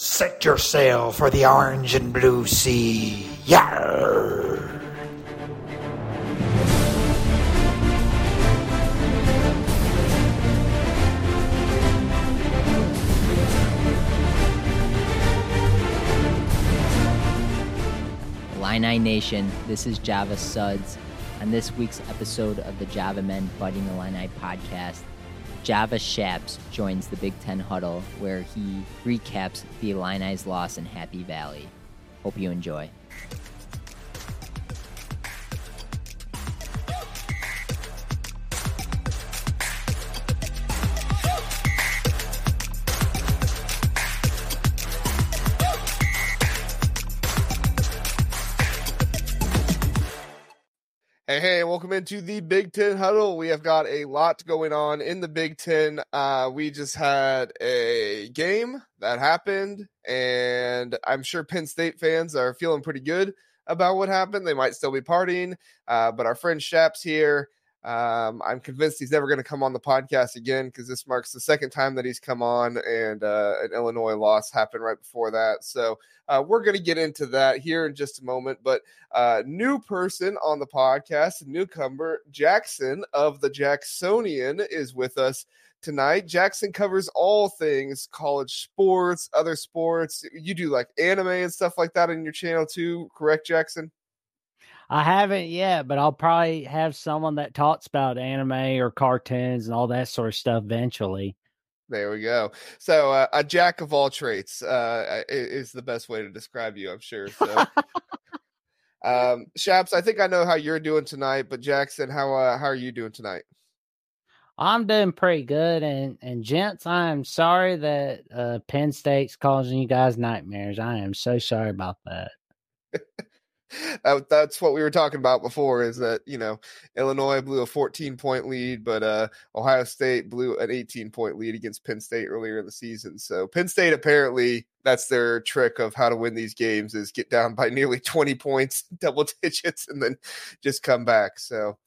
Set your sail for the orange and blue sea. Yarr! Illini Nation, this is Java Suds. On this week's episode of the Java Men Fighting Illini podcast, Java Shaps joins the Big Ten Huddle where he recaps the Illini's loss in Happy Valley. Hope you enjoy. Into the Big Ten Huddle. We have got a lot going on in the Big Ten. Uh, we just had a game that happened, and I'm sure Penn State fans are feeling pretty good about what happened. They might still be partying, uh, but our friend Shap's here. Um, I'm convinced he's never going to come on the podcast again because this marks the second time that he's come on, and uh, an Illinois loss happened right before that. So uh, we're going to get into that here in just a moment. But uh, new person on the podcast, newcomer Jackson of the Jacksonian is with us tonight. Jackson covers all things college sports, other sports. You do like anime and stuff like that on your channel too, correct, Jackson? I haven't yet, but I'll probably have someone that talks about anime or cartoons and all that sort of stuff eventually. There we go. So uh, a jack of all traits uh, is the best way to describe you, I'm sure. So, um, Shaps, I think I know how you're doing tonight, but Jackson, how uh, how are you doing tonight? I'm doing pretty good, and and gents, I am sorry that uh, Penn State's causing you guys nightmares. I am so sorry about that. that, that's what we were talking about before is that you know illinois blew a 14 point lead but uh, ohio state blew an 18 point lead against penn state earlier in the season. So penn state apparently that's their trick of how to win these games is get down by nearly 20 points double digits and then just come back. So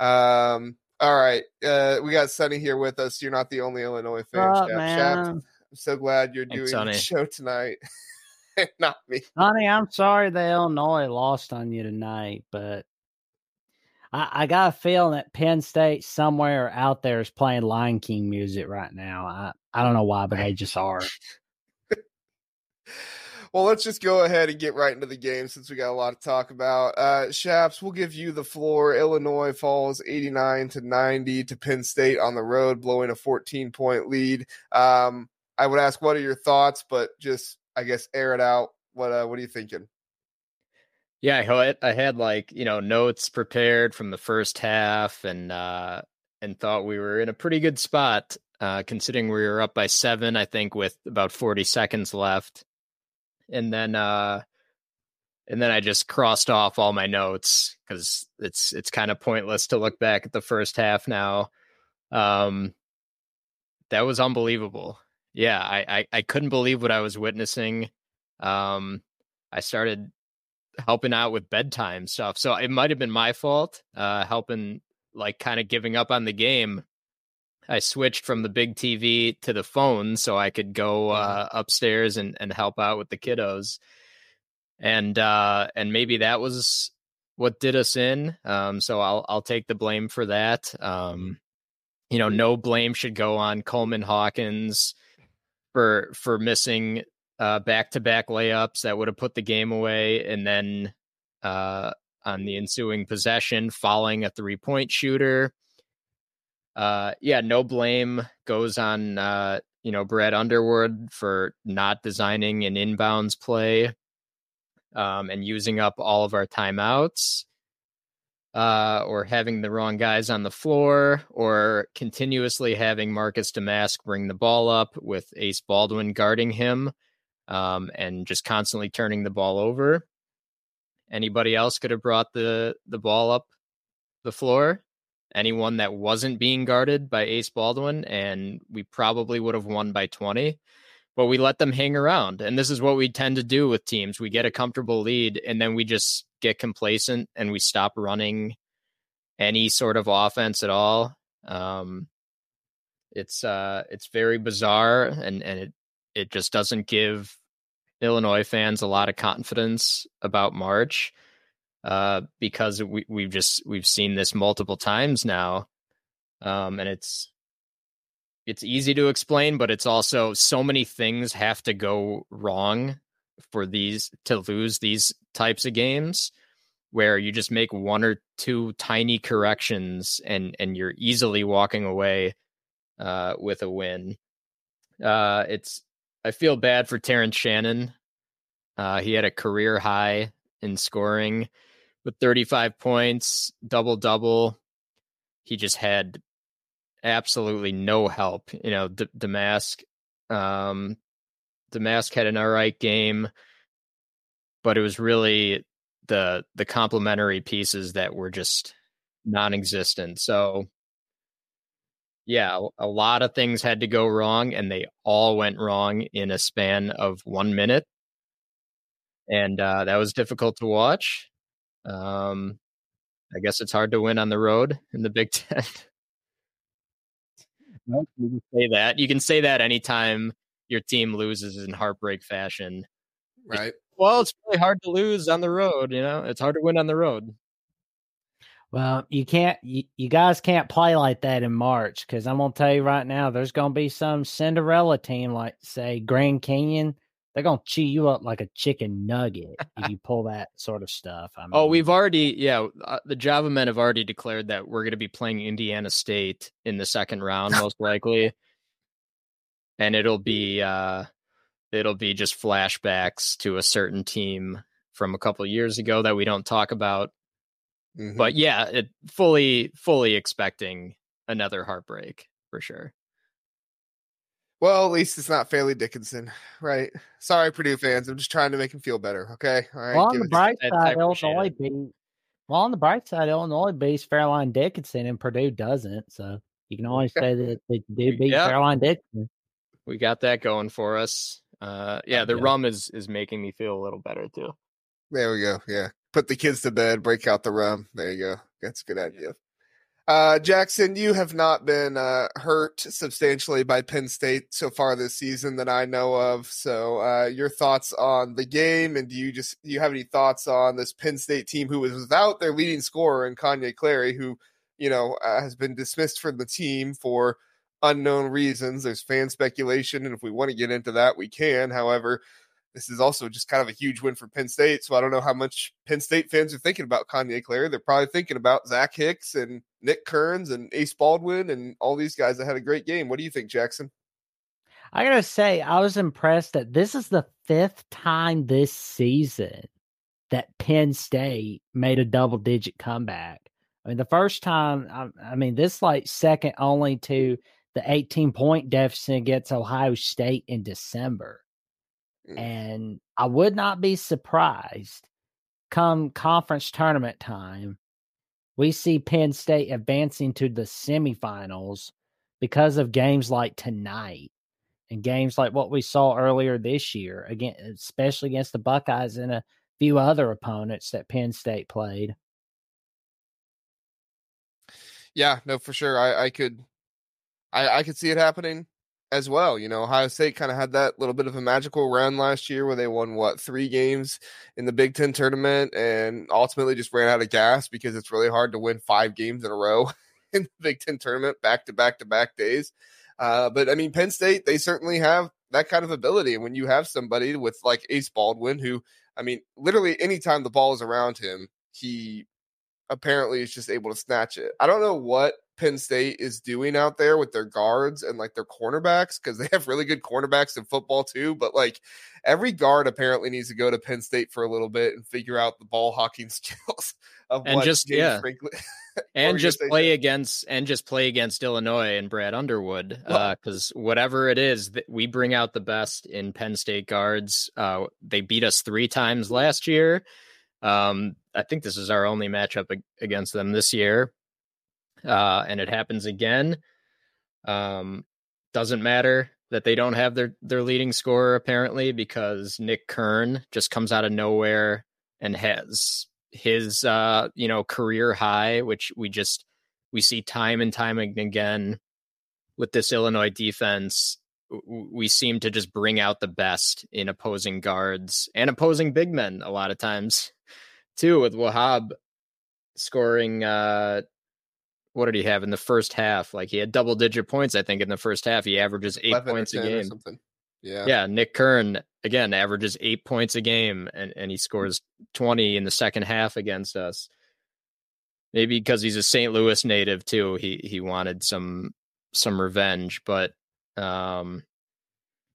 um all right uh we got sunny here with us. You're not the only illinois fan. Up, Shap. i'm so glad you're doing the show tonight not me. Honey, I'm sorry that Illinois lost on you tonight, but I, I, got a feeling that Penn State somewhere out there is playing Lion King music right now. I, I don't know why, but they just are. well, let's just go ahead and get right into the game since we got a lot to talk about. Uh, Shaps, we'll give you the floor. Illinois falls 89 to 90 to Penn State on the road, blowing a 14 point lead. Um, I would ask, what are your thoughts? But just I guess air it out. What uh, what are you thinking? Yeah, I had like you know notes prepared from the first half, and uh, and thought we were in a pretty good spot uh, considering we were up by seven. I think with about forty seconds left, and then uh, and then I just crossed off all my notes because it's it's kind of pointless to look back at the first half now. Um, that was unbelievable yeah, I, I, I couldn't believe what I was witnessing. Um, I started helping out with bedtime stuff, so it might have been my fault. Uh, helping like kind of giving up on the game. I switched from the big TV to the phone so I could go mm-hmm. uh, upstairs and, and help out with the kiddos. And uh, and maybe that was what did us in. Um, so I'll I'll take the blame for that. Um, you know, no blame should go on Coleman Hawkins for for missing uh, back-to-back layups that would have put the game away, and then uh, on the ensuing possession, falling a three-point shooter. Uh, yeah, no blame goes on uh, you know Brad Underwood for not designing an inbounds play um, and using up all of our timeouts uh, or having the wrong guys on the floor, or continuously having Marcus Domask bring the ball up with Ace Baldwin guarding him, um, and just constantly turning the ball over. Anybody else could have brought the the ball up the floor. Anyone that wasn't being guarded by Ace Baldwin, and we probably would have won by twenty but we let them hang around. And this is what we tend to do with teams. We get a comfortable lead and then we just get complacent and we stop running any sort of offense at all. Um, it's uh it's very bizarre and and it it just doesn't give Illinois fans a lot of confidence about March uh, because we, we've just we've seen this multiple times now, um, and it's it's easy to explain, but it's also so many things have to go wrong for these to lose these types of games where you just make one or two tiny corrections and and you're easily walking away uh, with a win. Uh, it's I feel bad for Terrence Shannon. Uh, he had a career high in scoring with 35 points, double double. He just had absolutely no help. You know, D- Domask, um, Domask had an all right game, but it was really the the complementary pieces that were just non-existent. So yeah, a lot of things had to go wrong and they all went wrong in a span of 1 minute. And uh, that was difficult to watch. Um, I guess it's hard to win on the road in the Big 10. You can say that. You can say that anytime your team loses in heartbreak fashion. Right. Well, it's really hard to lose on the road. You know, it's hard to win on the road. Well, you can't, you, you guys can't play like that in March because I'm going to tell you right now, there's going to be some Cinderella team like, say, Grand Canyon. They're to chew you up like a chicken nugget if you pull that sort of stuff. I mean, oh, we've already, yeah, uh, the Java men have already declared that we're going to be playing Indiana State in the second round, most likely. And it'll be, uh, it'll be just flashbacks to a certain team from a couple years ago that we don't talk about. Mm-hmm. But yeah, it fully fully expecting another heartbreak for sure. Well, at least it's not Fairleigh Dickinson, right? Sorry, Purdue fans. I'm just trying to make him feel better. Okay. All right. Well, on the bright side, Illinois beat. Well, on the bright side, Illinois beats Fairleigh Dickinson, and Purdue doesn't. So you can always say that they do beat yep. Fairleigh Dickinson. We got that going for us. Uh, yeah, the yeah. rum is is making me feel a little better too. There we go. Yeah, put the kids to bed, break out the rum. There you go. That's a good idea. Uh, Jackson, you have not been uh, hurt substantially by Penn State so far this season that I know of. So, uh, your thoughts on the game, and do you just do you have any thoughts on this Penn State team who was without their leading scorer in Kanye Clary, who you know uh, has been dismissed from the team for unknown reasons. There's fan speculation, and if we want to get into that, we can. However, this is also just kind of a huge win for Penn State. So I don't know how much Penn State fans are thinking about Kanye Clary. They're probably thinking about Zach Hicks and Nick Kearns and Ace Baldwin and all these guys that had a great game. What do you think, Jackson? I gotta say, I was impressed that this is the fifth time this season that Penn State made a double digit comeback. I mean, the first time, I, I mean, this like second only to the 18 point deficit against Ohio State in December. Mm. And I would not be surprised come conference tournament time, we see Penn State advancing to the semifinals because of games like tonight and games like what we saw earlier this year, again, especially against the Buckeyes and a few other opponents that Penn State played. Yeah, no, for sure. I, I could I, I could see it happening as well. You know, Ohio State kind of had that little bit of a magical run last year where they won what three games in the Big Ten tournament and ultimately just ran out of gas because it's really hard to win five games in a row in the Big Ten tournament back to back to back days. Uh, but I mean, Penn State, they certainly have that kind of ability. And when you have somebody with like Ace Baldwin, who, I mean, literally anytime the ball is around him, he apparently is just able to snatch it. I don't know what Penn State is doing out there with their guards and like their cornerbacks because they have really good cornerbacks in football too. But like every guard apparently needs to go to Penn State for a little bit and figure out the ball hawking skills of and just James yeah. Franklin. and just play against and just play against Illinois and Brad Underwood because uh, whatever it is that we bring out the best in Penn State guards. Uh, they beat us three times last year. Um, I think this is our only matchup against them this year uh, and it happens again. Um, doesn't matter that they don't have their their leading scorer apparently because Nick Kern just comes out of nowhere and has his uh, you know career high, which we just we see time and time again with this Illinois defense. We seem to just bring out the best in opposing guards and opposing big men a lot of times too with Wahab scoring uh what did he have in the first half? Like he had double digit points, I think, in the first half. He averages eight points a game. Yeah. Yeah. Nick Kern again averages eight points a game and, and he scores 20 in the second half against us. Maybe because he's a St. Louis native too. He he wanted some some revenge. But um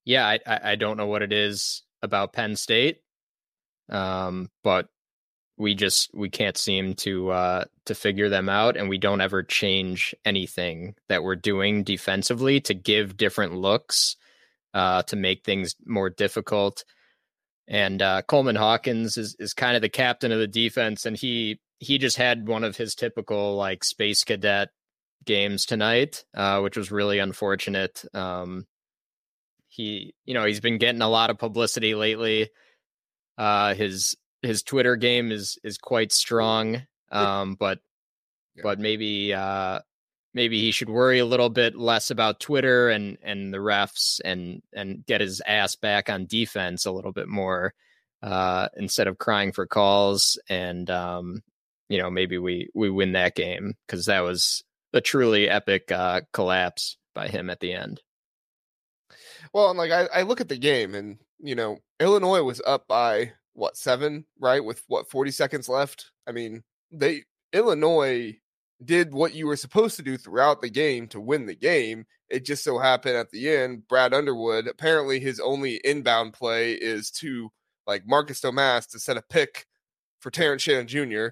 yeah, I, I don't know what it is about Penn State. Um, but we just we can't seem to uh to figure them out and we don't ever change anything that we're doing defensively to give different looks uh to make things more difficult and uh Coleman Hawkins is is kind of the captain of the defense and he he just had one of his typical like space cadet games tonight uh which was really unfortunate um he you know he's been getting a lot of publicity lately uh his his Twitter game is is quite strong. Um, but yeah. but maybe uh, maybe he should worry a little bit less about Twitter and and the refs and and get his ass back on defense a little bit more uh, instead of crying for calls. And um, you know maybe we we win that game because that was a truly epic uh, collapse by him at the end. Well, and like I, I look at the game and you know Illinois was up by what seven right with what 40 seconds left i mean they illinois did what you were supposed to do throughout the game to win the game it just so happened at the end brad underwood apparently his only inbound play is to like marcus domask to set a pick for terrence shannon jr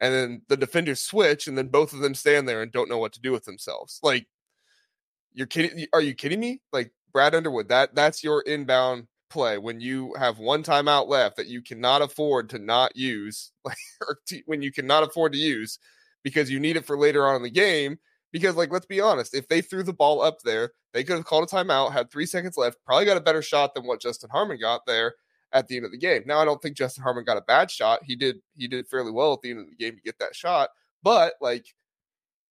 and then the defenders switch and then both of them stand there and don't know what to do with themselves like you're kidding are you kidding me like brad underwood that that's your inbound play when you have one timeout left that you cannot afford to not use, like or to, when you cannot afford to use because you need it for later on in the game. Because, like, let's be honest, if they threw the ball up there, they could have called a timeout, had three seconds left, probably got a better shot than what Justin Harmon got there at the end of the game. Now, I don't think Justin Harmon got a bad shot. He did he did fairly well at the end of the game to get that shot, but like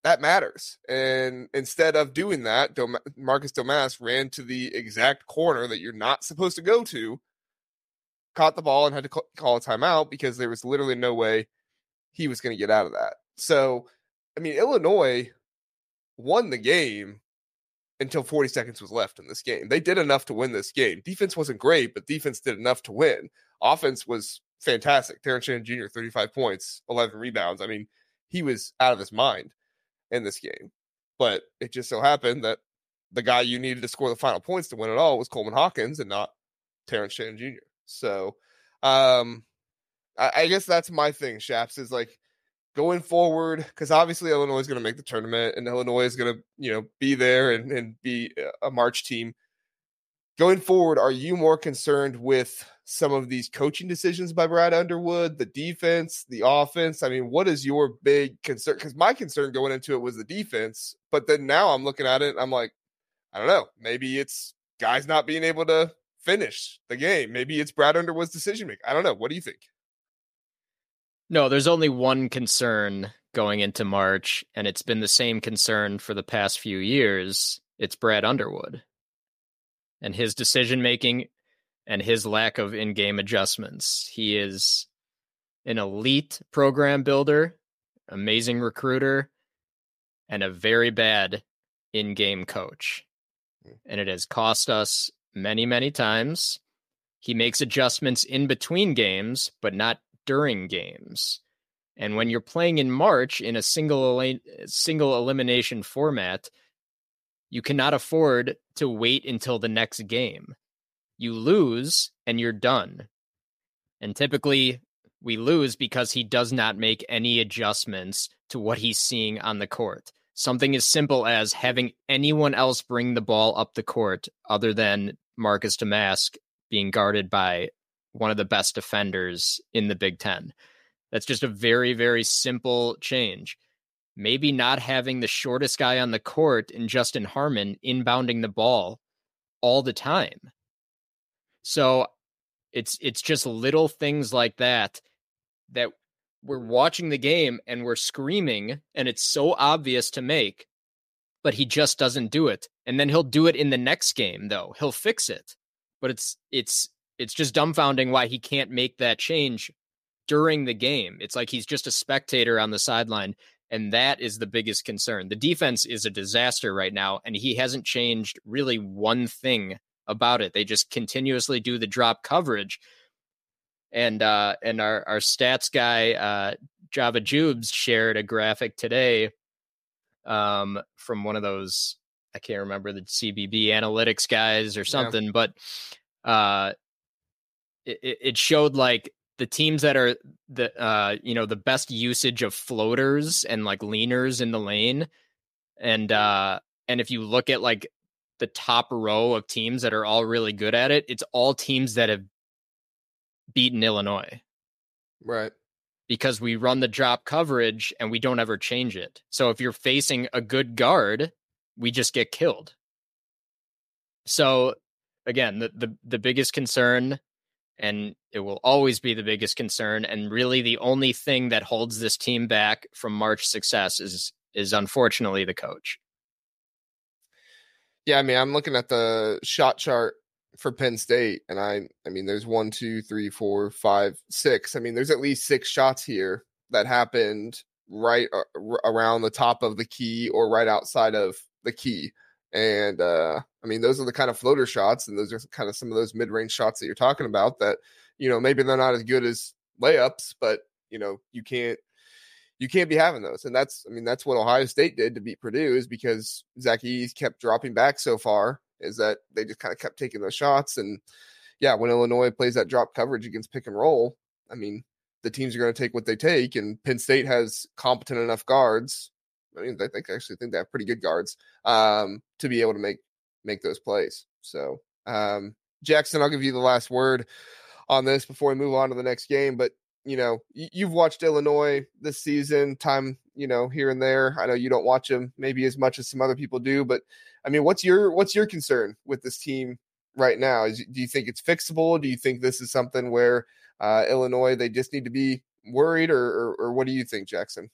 that matters. And instead of doing that, Dom- Marcus Domask ran to the exact corner that you're not supposed to go to, caught the ball, and had to call a timeout because there was literally no way he was going to get out of that. So, I mean, Illinois won the game until 40 seconds was left in this game. They did enough to win this game. Defense wasn't great, but defense did enough to win. Offense was fantastic. Terrence Shannon Jr., 35 points, 11 rebounds. I mean, he was out of his mind in this game. But it just so happened that the guy you needed to score the final points to win it all was Coleman Hawkins and not Terrence Shannon Jr. So um I, I guess that's my thing, Shaps, is like going forward, because obviously Illinois is going to make the tournament and Illinois is going to, you know, be there and, and be a March team. Going forward, are you more concerned with some of these coaching decisions by Brad Underwood, the defense, the offense. I mean, what is your big concern? Because my concern going into it was the defense, but then now I'm looking at it, I'm like, I don't know. Maybe it's guys not being able to finish the game. Maybe it's Brad Underwood's decision making. I don't know. What do you think? No, there's only one concern going into March, and it's been the same concern for the past few years. It's Brad Underwood. And his decision making and his lack of in game adjustments. He is an elite program builder, amazing recruiter, and a very bad in game coach. Hmm. And it has cost us many, many times. He makes adjustments in between games, but not during games. And when you're playing in March in a single single elimination format, you cannot afford to wait until the next game you lose and you're done. And typically we lose because he does not make any adjustments to what he's seeing on the court. Something as simple as having anyone else bring the ball up the court other than Marcus Domask being guarded by one of the best defenders in the Big Ten. That's just a very, very simple change. Maybe not having the shortest guy on the court in Justin Harmon inbounding the ball all the time. So it's it's just little things like that that we're watching the game and we're screaming and it's so obvious to make but he just doesn't do it. And then he'll do it in the next game though. He'll fix it. But it's it's it's just dumbfounding why he can't make that change during the game. It's like he's just a spectator on the sideline and that is the biggest concern. The defense is a disaster right now and he hasn't changed really one thing about it. They just continuously do the drop coverage. And uh and our our stats guy uh Java Jubes shared a graphic today um, from one of those I can't remember the CBB analytics guys or something, yeah. but uh, it, it showed like the teams that are the uh, you know the best usage of floaters and like leaners in the lane, and uh, and if you look at like the top row of teams that are all really good at it, it's all teams that have beaten Illinois. Right because we run the drop coverage and we don't ever change it. So if you're facing a good guard, we just get killed. So again, the the, the biggest concern and it will always be the biggest concern and really the only thing that holds this team back from March success is is unfortunately the coach. Yeah, I mean, I'm looking at the shot chart for Penn State, and I, I mean, there's one, two, three, four, five, six. I mean, there's at least six shots here that happened right uh, around the top of the key or right outside of the key. And uh, I mean, those are the kind of floater shots, and those are kind of some of those mid-range shots that you're talking about. That you know, maybe they're not as good as layups, but you know, you can't you can't be having those. And that's, I mean, that's what Ohio State did to beat Purdue is because Zach Edey kept dropping back so far is that they just kind of kept taking those shots. And yeah, when Illinois plays that drop coverage against pick and roll, I mean, the teams are going to take what they take, and Penn State has competent enough guards. I mean, I think I actually think they have pretty good guards um, to be able to make make those plays. So, um, Jackson, I'll give you the last word on this before we move on to the next game. But you know, you've watched Illinois this season, time you know here and there. I know you don't watch them maybe as much as some other people do, but I mean, what's your what's your concern with this team right now? Is, do you think it's fixable? Do you think this is something where uh, Illinois they just need to be worried, or, or, or what do you think, Jackson?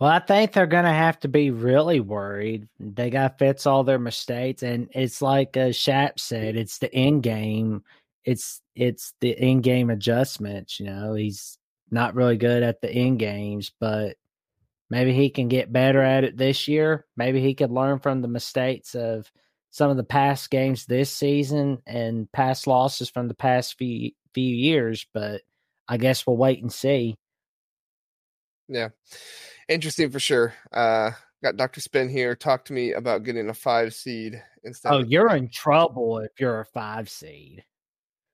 Well, I think they're going to have to be really worried. They got fix all their mistakes, and it's like uh, Shap said, it's the end game. It's it's the end game adjustments. You know, he's not really good at the end games, but maybe he can get better at it this year. Maybe he could learn from the mistakes of some of the past games this season and past losses from the past few few years. But I guess we'll wait and see. Yeah, interesting for sure. Uh, got Doctor Spin here. Talk to me about getting a five seed instead. Oh, you're in trouble if you're a five seed,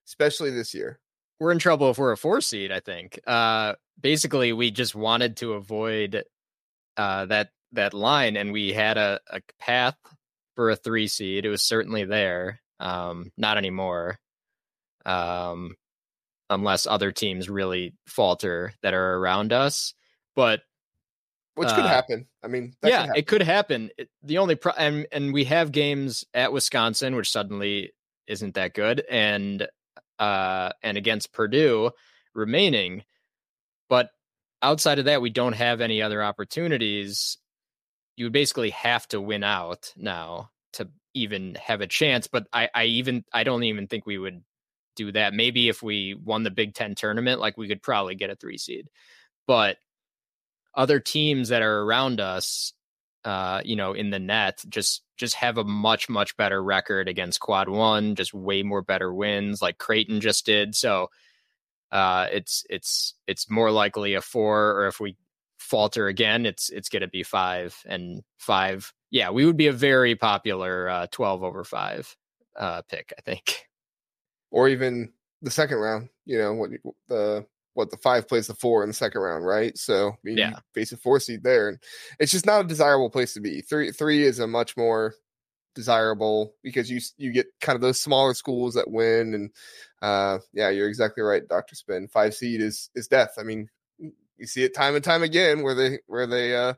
especially this year. We're in trouble if we're a four seed. I think. Uh, basically, we just wanted to avoid uh, that that line, and we had a, a path for a three seed. It was certainly there. Um, not anymore. Um, unless other teams really falter that are around us. But which could uh, happen. I mean, yeah, could it could happen. It, the only pro- and and we have games at Wisconsin, which suddenly isn't that good, and uh, and against Purdue remaining. But outside of that, we don't have any other opportunities. You would basically have to win out now to even have a chance. But I, I even I don't even think we would do that. Maybe if we won the Big Ten tournament, like we could probably get a three seed. But other teams that are around us, uh, you know, in the net, just just have a much much better record against Quad One, just way more better wins, like Creighton just did. So uh, it's it's it's more likely a four, or if we falter again, it's it's going to be five and five. Yeah, we would be a very popular uh, twelve over five uh, pick, I think, or even the second round. You know what the what the five plays the four in the second round, right? So I mean, yeah, face a four seed there, and it's just not a desirable place to be. Three three is a much more desirable because you you get kind of those smaller schools that win and uh yeah you're exactly right dr spin. Five seed is is death. I mean you see it time and time again where they where they uh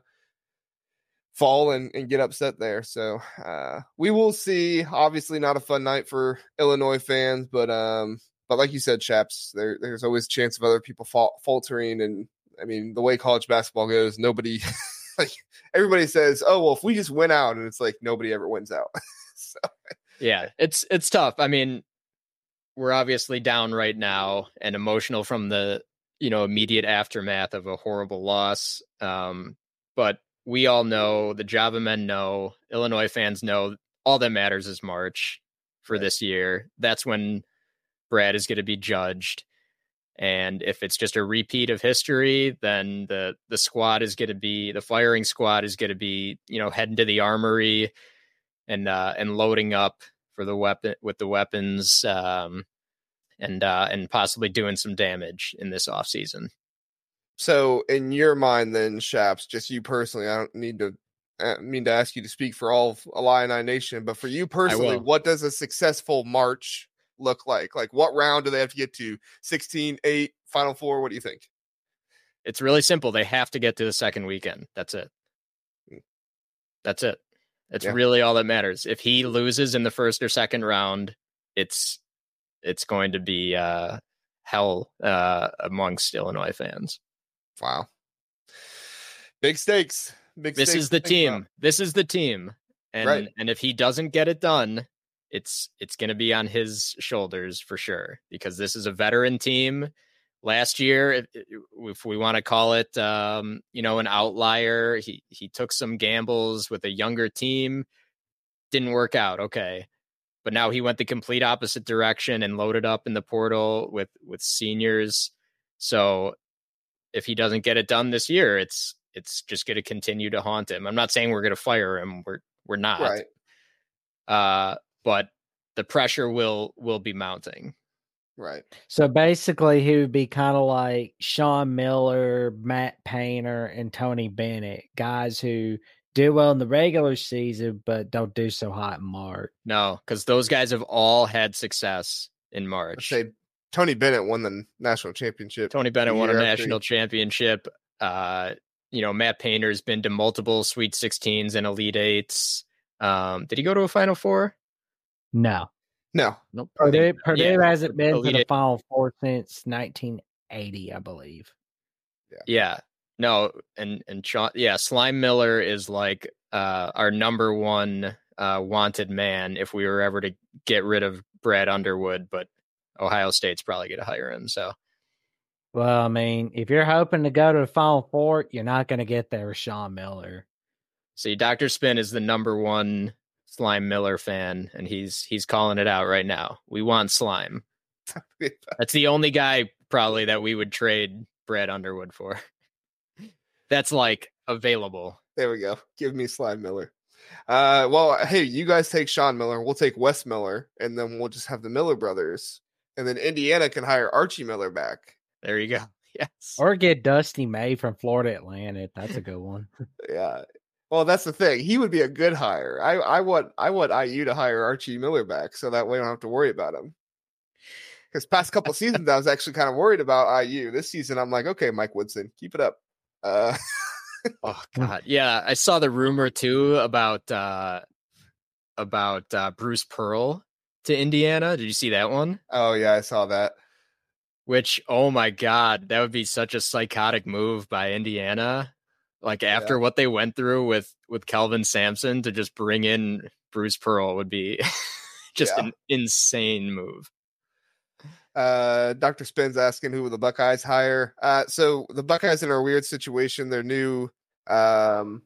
fall and, and get upset there. So uh we will see. Obviously not a fun night for illinois fans but um but like you said Shaps there there's always a chance of other people faltering and i mean the way college basketball goes nobody like everybody says, "Oh well, if we just win out," and it's like nobody ever wins out. so Yeah, it's it's tough. I mean, we're obviously down right now and emotional from the you know immediate aftermath of a horrible loss. Um, but we all know the Java men know, Illinois fans know, all that matters is March for Right. this year. That's when Brad is going to be judged. And if it's just a repeat of history, then the the squad is going to be the firing squad is going to be you know heading to the armory and uh, and loading up for the weapon with the weapons um, and uh, and possibly doing some damage in this off season. So, in your mind, then, Shaps, just you personally, I don't need to uh, mean to ask you to speak for all of Illini Nation, but for you personally, what does a successful March look like? Like, what round do they have to get to? 16, 8, Final Four? What do you think? It's really simple. They have to get to the second weekend. That's it. Mm. That's it. It's Yeah. really all that matters. If he loses in the first or second round, it's it's going to be uh, hell uh, amongst Illinois fans. Wow. Big stakes. Big This stakes is the think about. team. This is the team. And Right. and if he doesn't get it done, it's it's going to be on his shoulders for sure because this is a veteran team. Last year, if, if we want to call it, um, you know, an outlier, he he took some gambles with a younger team, didn't work out. Okay, but now he went the complete opposite direction and loaded up in the portal with with seniors. So if he doesn't get it done this year, it's it's just going to continue to haunt him. I'm not saying we're going to fire him. We're we're not. Right. Uh, but the pressure will will be mounting. Right. So basically, he would be kind of like Sean Miller, Matt Painter, and Tony Bennett, guys who do well in the regular season but don't do so hot in March. No, because those guys have all had success in I'd March. say Tony Bennett won the national championship. Tony Bennett won a national he- championship. Uh, you know, Matt Painter's been to multiple Sweet 16s and Elite Eights. Um, did he go to a Final Four? No, No. Nope. Purdue, Purdue Yeah. hasn't been to the Eight. Final Four since 1980, I believe. Yeah. No, and and Sean, yeah, Slime Miller is like uh our number one uh wanted man if we were ever to get rid of Brad Underwood, but Ohio State's probably going to hire him. So Well, I mean, if you're hoping to go to the Final Four, you're not going to get there with Sean Miller. see, Doctor Spin is the number one Slime Miller fan, and he's he's calling it out right now. We want Slime. That's the only guy probably that we would trade Brad Underwood for. That's like available. There we go. Give me Slime Miller. Uh, well, hey, you guys take Sean Miller. We'll take Wes Miller, and then we'll just have the Miller brothers, and then Indiana can hire Archie Miller back. There you go. Yes. Or get Dusty May from Florida Atlantic. That's a good one. Yeah. Well, that's the thing. He would be a good hire. I, I want I want IU to hire Archie Miller back, so that way I don't have to worry about him. Because past couple seasons, I was actually kind of worried about IU. This season, I'm like, okay, Mike Woodson, keep it up. Uh, Oh god. Yeah, I saw the rumor too about uh about uh Bruce Pearl to Indiana. Did you see that one? oh yeah, I saw that. Which oh my god, that would be such a psychotic move by Indiana. Like Yeah. after what they went through with with Kelvin Sampson to just bring in Bruce Pearl would be just Yeah. an insane move. Uh, Dr. Spin's asking who will the Buckeyes hire. Uh, so the Buckeyes in a weird situation. Their new, um,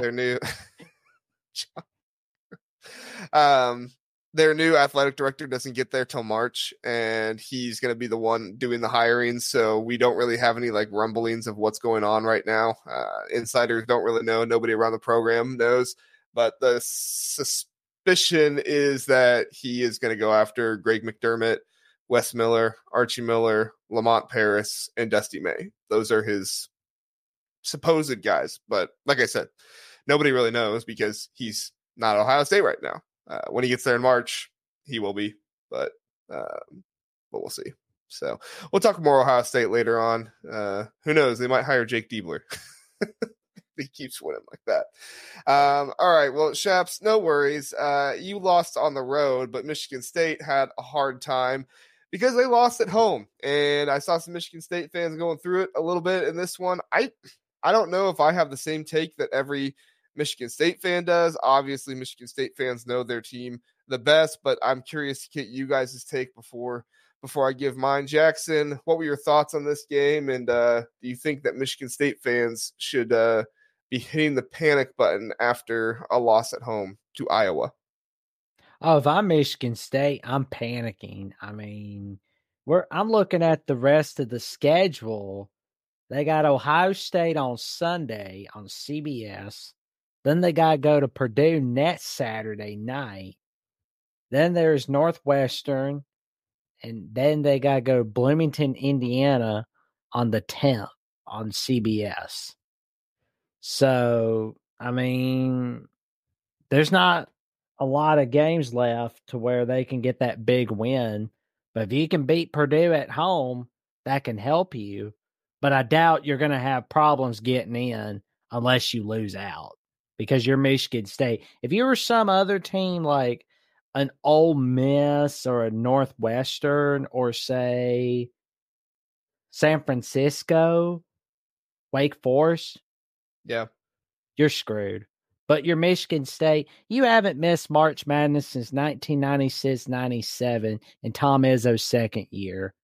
their new, um, their new athletic director doesn't get there till March, and he's going to be the one doing the hiring. So we don't really have any like rumblings of what's going on right now. Uh, insiders don't really know. Nobody around the program knows, but the suspicion is that he is going to go after Greg McDermott. Wes Miller, Archie Miller, Lamont Paris, and Dusty May. Those are his supposed guys. But like I said, nobody really knows because he's not Ohio State right now. Uh, when he gets there in March, he will be. But um, but we'll see. So we'll talk more Ohio State later on. Uh, who knows? They might hire Jake Diebler. he keeps winning like that. Um, all right. Well, Shaps, no worries. Uh, you lost on the road, but Michigan State had a hard time because they lost at home. And I saw some Michigan State fans going through it a little bit in this one. I I don't know if I have the same take that every Michigan State fan does. Obviously, Michigan State fans know their team the best, but I'm curious to get you guys' take before before I give mine. Jackson, what were your thoughts on this game? And uh, do you think that Michigan State fans should uh, be hitting the panic button after a loss at home to Iowa? Oh, if I'm Michigan State, I'm panicking. I mean, we're I'm looking at the rest of the schedule. They got Ohio State on Sunday on CBS. Then they got to go to Purdue next Saturday night. Then there's Northwestern, and then they got to go to Bloomington, Indiana on the 10th on CBS. So, I mean, there's not a lot of games left to where they can get that big win. But if you can beat Purdue at home, that can help you. But I doubt you're going to have problems getting in unless you lose out because you're Michigan State. If you were some other team like an Ole Miss or a Northwestern or say San Francisco, Wake Forest, yeah, you're screwed. But you're Michigan State. You haven't missed March Madness since 1996 97 in Tom Izzo's second year.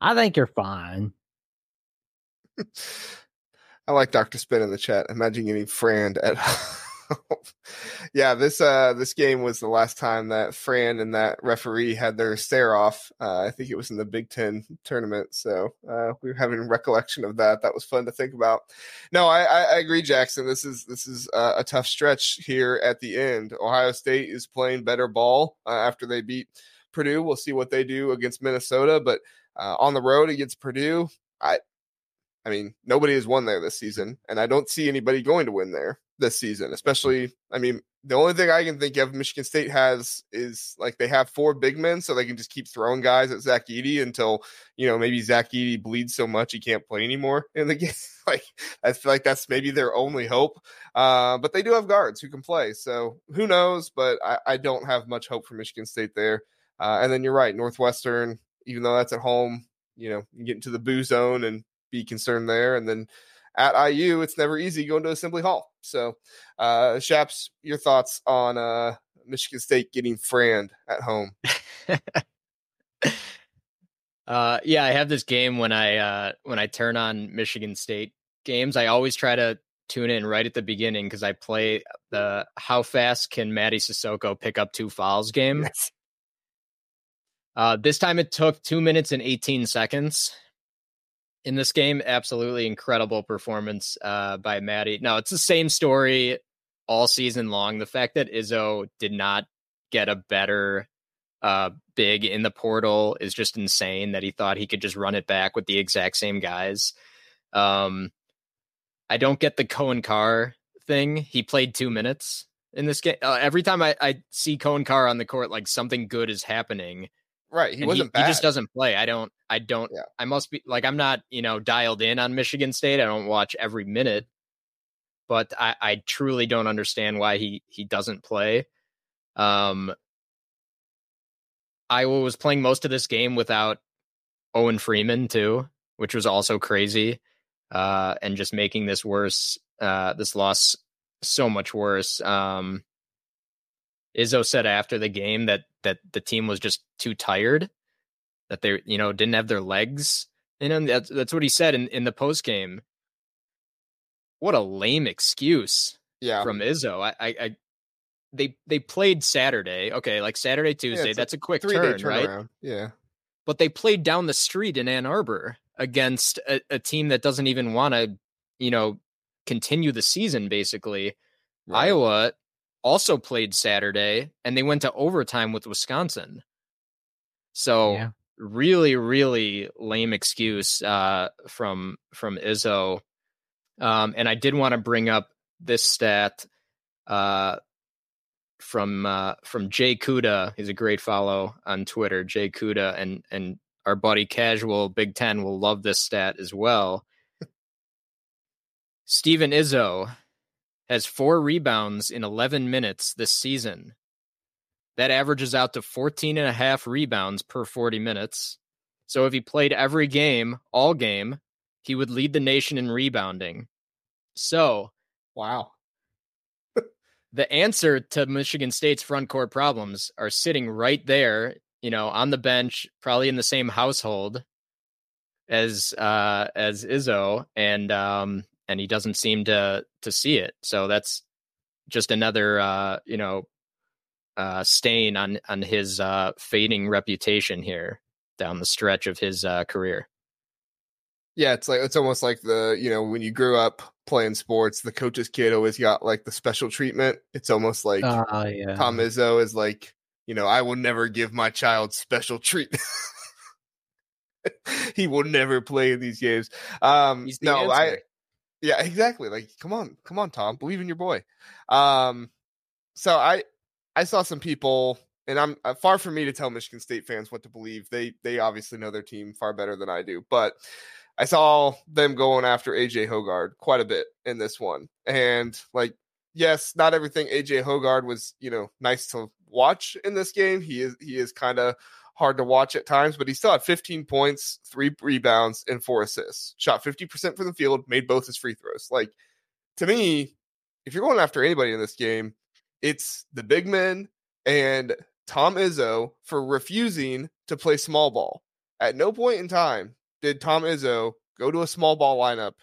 I think you're fine. I like Dr. Spin in the chat. Imagine getting Fran at home. yeah, this uh this game was the last time that Fran and that referee had their stare off. Uh, I think it was in the Big Ten tournament, so uh, we are having recollection of that. That was fun to think about. No, I, I agree, Jackson. This is this is uh, a tough stretch here at the end. Ohio State is playing better ball uh, after they beat Purdue. We'll see what they do against Minnesota, but uh, on the road against Purdue, I I mean, nobody has won there this season, and I don't see anybody going to win there this season. Especially, I mean, the only thing I can think of Michigan State has is like they have four big men, so they can just keep throwing guys at Zach Edey until you know maybe Zach Edey bleeds so much he can't play anymore in the game. like I feel like that's maybe their only hope. Uh, but they do have guards who can play, so who knows? But I, I don't have much hope for Michigan State there. Uh, and then you're right, Northwestern, even though that's at home, you know, you get into the boo zone and be concerned there. And then at IU, it's never easy going to Assembly Hall. So, uh, Shaps, your thoughts on uh, Michigan State getting Frand at home? uh, yeah, I have this game when I uh, when I turn on Michigan State games. I always try to tune in right at the beginning because I play the how fast can Mady Sissoko pick up two fouls game. Yes. Uh, this time it took two minutes and 18 seconds, in this game. Absolutely incredible performance uh, by Mady. Now it's the same story all season long. The fact that Izzo did not get a better uh, big in the portal is just insane. That he thought he could just run it back with the exact same guys. Um, I don't get the Coen Carr thing. He played two minutes in this game. Uh, every time I, I see Coen Carr on the court, like something good is happening. Right. He wasn't he, he, just doesn't play. I don't I don't yeah. I must be like I'm not, you know, dialed in on Michigan State. I don't watch every minute. But I, I truly don't understand why he he doesn't play. Um Iowa was playing most of this game without Owen Freeman too, which was also crazy. Uh and just making this worse, uh this loss so much worse. Um Izzo said after the game that that the team was just too tired, that they you know didn't have their legs. You know that's that's what he said in in the post game. What a lame excuse, yeah, from Izzo. I, I, I they they played Saturday. Okay, like Saturday Tuesday. Yeah, that's a, a quick turn, right? Yeah, but they played down the street in Ann Arbor against a, a team that doesn't even want to, you know, continue the season. Basically, right. Iowa also played Saturday and they went to overtime with Wisconsin. So yeah. really, really lame excuse uh, from from Izzo. Um, and I did want to bring up this stat uh, from uh, from Jay Kuda. He's a great follow on Twitter, Jay Kuda, and and our buddy Casual Big Ten will love this stat as well. Steven Izzo has four rebounds in 11 minutes this season. That averages out to 14 and a half rebounds per 40 minutes. So if he played every game, all game, he would lead the nation in rebounding. So, Wow. the answer to Michigan State's front court problems are sitting right there, you know, on the bench, probably in the same household as uh as Izzo and um and he doesn't seem to to see it. So that's just another uh, you know, uh stain on on his uh fading reputation here down the stretch of his uh career. Yeah, it's like it's almost like the you know when you grew up playing sports, the coach's kid always got like the special treatment. It's almost like Oh yeah. Tom Izzo is like you know I will never give my child special treatment. he will never play in these games. Um, He's the no, I answer. Yeah exactly. Like come on, come on, Tom, believe in your boy. Um, so I I saw some people. And I'm uh, far from me to tell Michigan State fans what to believe. They they obviously know their team far better than I do. But I saw them going after AJ Hoggard quite a bit in this one. And like, yes, not everything AJ Hoggard was, you know, nice to watch in this game. He is he is kind of hard to watch at times, but he still had 15 points, three rebounds, and four assists. Shot 50% from the field, made both his free throws. Like to me, if you're going after anybody in this game, it's the big men and Tom Izzo for refusing to play small ball. At no point in time did Tom Izzo go to a small ball lineup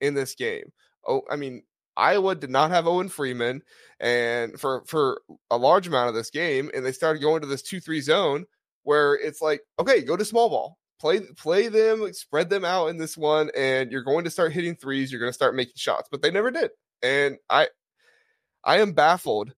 in this game. Oh, I mean, Iowa did not have Owen Freeman and for for a large amount of this game and they started going to this 2-3 zone where it's like, okay, go to small ball. Play play them, spread them out in this one and you're going to start hitting threes, you're going to start making shots, but they never did. And I I am baffled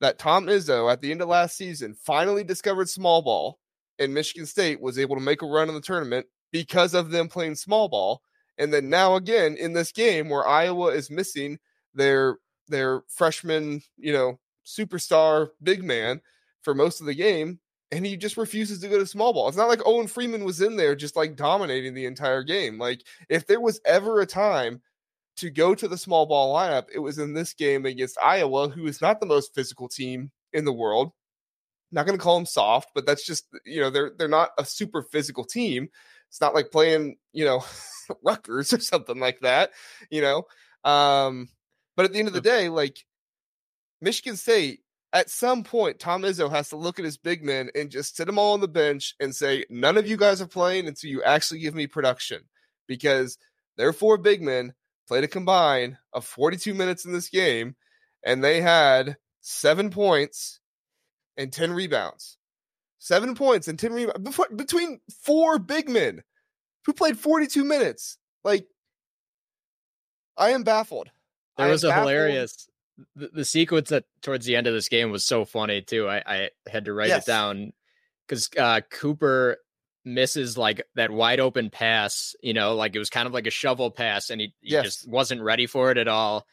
that Tom Izzo at the end of last season finally discovered small ball and Michigan State was able to make a run in the tournament because of them playing small ball. And then now again in this game where Iowa is missing their their freshman, you know, superstar big man for most of the game, and he just refuses to go to small ball. It's not like Owen Freeman was in there just like dominating the entire game. Like if there was ever a time to go to the small ball lineup, it was in this game against Iowa, who is not the most physical team in the world. Not going to call them soft, but that's just you know they're they're not a super physical team. It's not like playing you know Rutgers or something like that, you know. Um, but at the end of the day, like Michigan State, at some point, Tom Izzo has to look at his big men and just sit them all on the bench and say, none of you guys are playing until you actually give me production. Because their four big men played a combine of 42 minutes in this game, and they had seven points and 10 rebounds. Seven points and 10 rebounds between four big men who played 42 minutes. Like, I am baffled. There was a baffled. hilarious the, the sequence that towards the end of this game was so funny too. I, I had to write Yes. it down because uh, Cooper misses like that wide open pass. You know, like it was kind of like a shovel pass, and he, he Yes. just wasn't ready for it at all.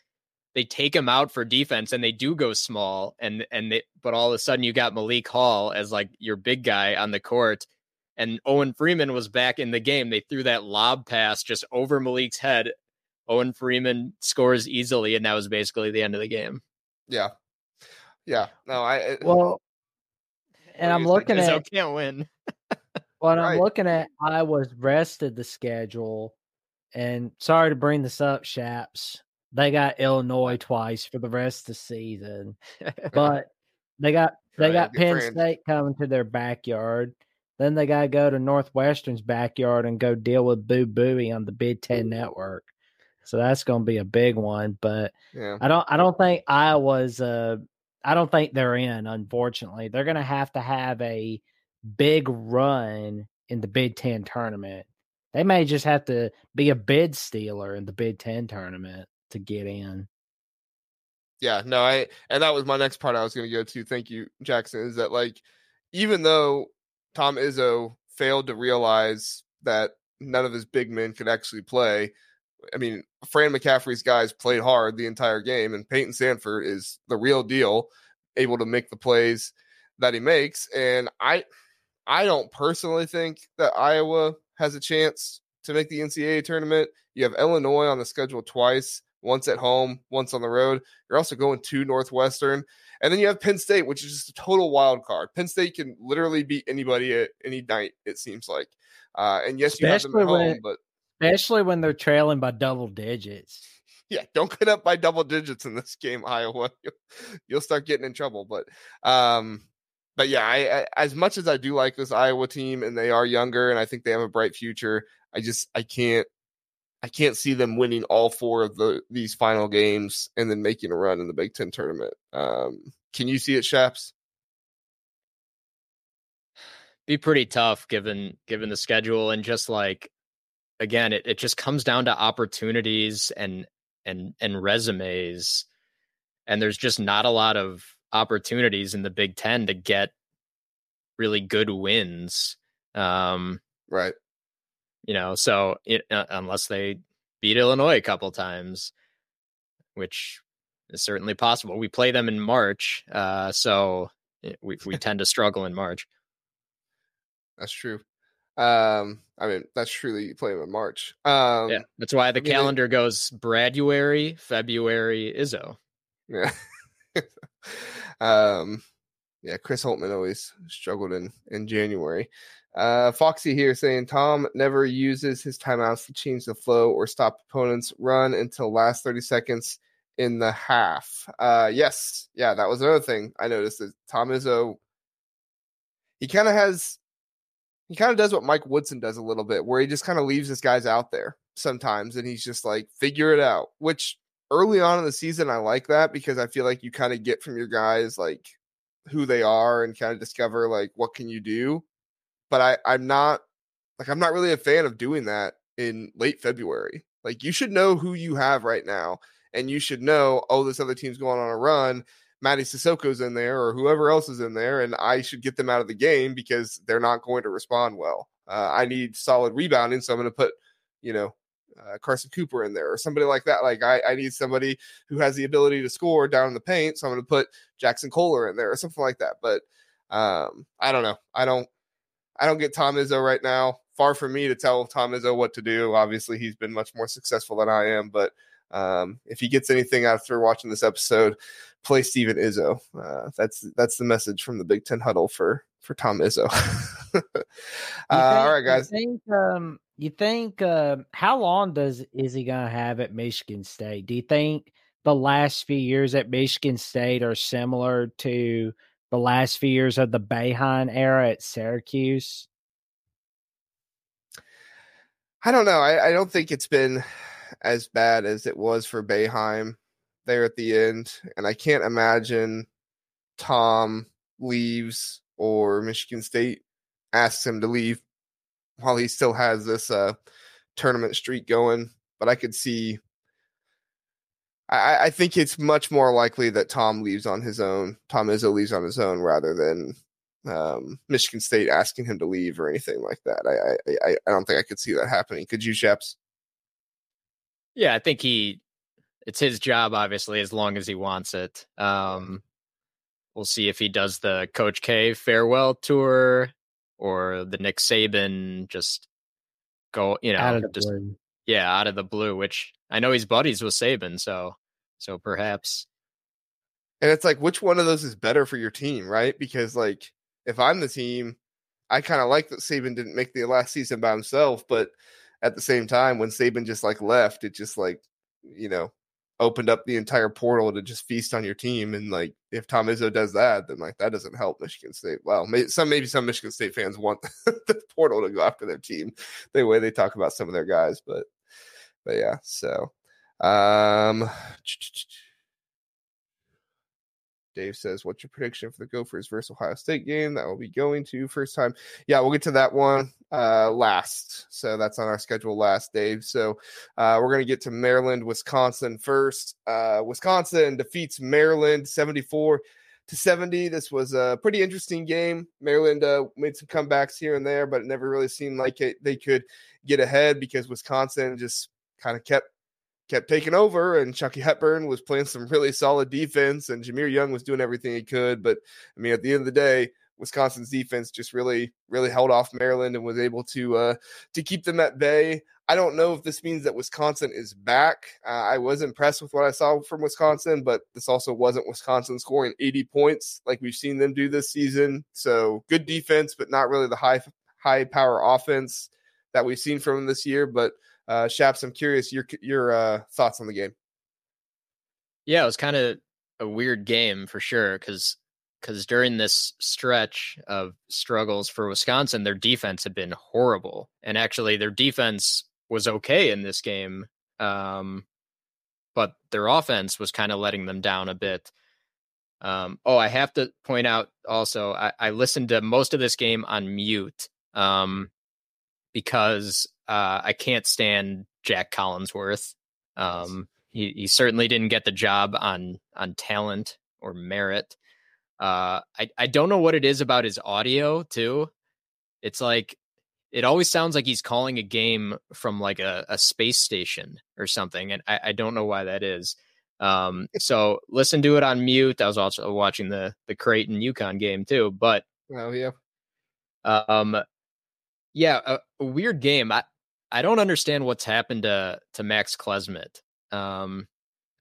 They take him out for defense, and they do go small, and and they, but all of a sudden you got Malik Hall as like your big guy on the court. And Owen Freeman was back in the game. They threw that lob pass just over Malik's head. Owen Freeman scores easily, and that was basically the end of the game. Yeah. Yeah. No, I. Well, and I'm looking Izzo at can't win. when Right. I'm looking at Iowa's rest of the schedule, and sorry to bring this up, Shaps. They got Illinois twice for the rest of the season, but they got they Right, got Penn friend. State coming to their backyard. Then they got to go to Northwestern's backyard and go deal with Boo Buie on the Big Ten Network. So that's going to be a big one. But yeah. I don't I don't think Iowa's uh I don't think they're in, unfortunately. They're gonna have to have a big run in the Big Ten tournament. They may just have to be a bid stealer in the Big Ten tournament to get in. Yeah, no, I and that was my next part I was going to go to. Thank you, Jackson. Is that like even though Tom Izzo failed to realize that none of his big men could actually play, I mean, Fran McCaffery's guys played hard the entire game, and Payton Sandfort is the real deal, able to make the plays that he makes. And I, I don't personally think that Iowa has a chance to make the NCAA tournament. You have Illinois on the schedule twice, once at home, once on the road. You're also going to Northwestern. And then you have Penn State, which is just a total wild card. Penn State can literally beat anybody at any night, it seems like. Uh, and yes, you have them at Especially when- home, but Especially when they're trailing by double digits. yeah, don't get up by double digits in this game, Iowa. You'll, start getting in trouble. But um, but yeah, I, I, as much as I do like this Iowa team, and they are younger, and I think they have a bright future. I just I can't I can't see them winning all four of the these final games and then making a run in the Big Ten tournament. Um, can you see it, Shaps? Be pretty tough given given the schedule and just like again, it, it just comes down to opportunities and and and resumes. And there's just not a lot of opportunities in the Big Ten to get really good wins. Um, right. You know, so it, uh, unless they beat Illinois a couple times, which is certainly possible. We play them in March, uh, so eh, we we tend to struggle in March. That's true. Um, I mean, that's truly you play them in March. Um, yeah, that's why the I mean, calendar goes Braduary, February, Izzo. Yeah. um, yeah, Chris Holtmann always struggled in in January. Uh, Foxy here saying Tom never uses his timeouts to change the flow or stop opponents' run until last 30 seconds in the half. Uh, yes, yeah, that was another thing I noticed that Tom Izzo he kind of has he kind of does what Mike Woodson does a little bit, where he just kind of leaves his guys out there sometimes, and he's just like figure it out. Which early on in the season, I like that because I feel like you kind of get from your guys like who they are and kind of discover like what can you do but I, I'm not like I'm not really a fan of doing that in late February. Like you should know who you have right now, and you should know, oh, this other team's going on a run. Mady Sissoko's in there, or whoever else is in there, and I should get them out of the game because they're not going to respond well. Uh, I need solid rebounding, so I'm going to put, you know, uh, Carson Cooper in there or somebody like that. Like I, I need somebody who has the ability to score down in the paint, so I'm going to put Jaxon Kohler in there or something like that. But um, I don't know. I don't I don't get Tom Izzo right now. Far from me to tell Tom Izzo what to do. Obviously, he's been much more successful than I am. But um, if he gets anything after watching this episode, play Steven Izzo. Uh, that's that's the message from the Big Ten huddle for for Tom Izzo. uh, think, all right, guys. You think, um, you think uh, how long does is he going to have at Michigan State? Do you think the last few years at Michigan State are similar to the last few years of the Boeheim era at Syracuse? I don't know. I, I don't think it's been as bad as it was for Boeheim there at the end. And I can't imagine Tom leaves or Michigan State asks him to leave while he still has this uh, tournament streak going. But I could see I, I, think it's much more likely that Tom leaves on his own. Tom Izzo leaves on his own rather than um, Michigan State asking him to leave or anything like that. I, I I don't think I could see that happening. Could you, Shaps? Yeah, I think he. It's his job, obviously, as long as he wants it. Um, we'll see if he does the Coach K farewell tour or the Nick Saban just go, you know, just blue. yeah, out of the blue. Which I know he's buddies with Saban, so so perhaps. And it's like, which one of those is better for your team, right? Because like, if I'm the team, I kind of like that Saban didn't make the last season by himself, but at the same time, when Saban just like left, it just like, you know, opened up the entire portal to just feast on your team. And like, if Tom Izzo does that, then like that doesn't help Michigan State. Well, maybe some maybe some Michigan State fans want the portal to go after their team, the way they talk about some of their guys. But but yeah, so um, Dave says, "What's your prediction for the Gophers versus Ohio State game that we'll be going to first time?" Yeah, we'll get to that one uh, last. So that's on our schedule last, Dave. So uh, we're gonna get to Maryland, Wisconsin first. Uh, Wisconsin defeats Maryland seventy-four to seventy. This was a pretty interesting game. Maryland uh, made some comebacks here and there, but it never really seemed like it, they could get ahead because Wisconsin just kind of kept kept taking over, and Chucky Hepburn was playing some really solid defense, and Jahmir Young was doing everything he could. But I mean, at the end of the day, Wisconsin's defense just really, really held off Maryland and was able to uh, to keep them at bay. I don't know if this means that Wisconsin is back. Uh, I was impressed with what I saw from Wisconsin, but this also wasn't Wisconsin scoring 80 points like we've seen them do this season. So good defense, but not really the high high power offense that we've seen from them this year. But uh, Shaps, I'm curious your your uh, thoughts on the game. Yeah, it was kind of a weird game for sure because because during this stretch of struggles for Wisconsin, their defense had been horrible, and actually their defense was okay in this game, um, but their offense was kind of letting them down a bit. Um, oh, I have to point out also, I, I listened to most of this game on mute um, because uh, I can't stand Jac Collinsworth. Um, he, he certainly didn't get the job on on talent or merit. Uh, I I don't know what it is about his audio too. It's like it always sounds like he's calling a game from like a, a space station or something, and I, I don't know why that is. Um, so listen to it on mute. I was also watching the the Creighton UConn game too, but oh yeah, um, yeah, a, a, weird game. I I don't understand what's happened to to Max Klesmit. Um,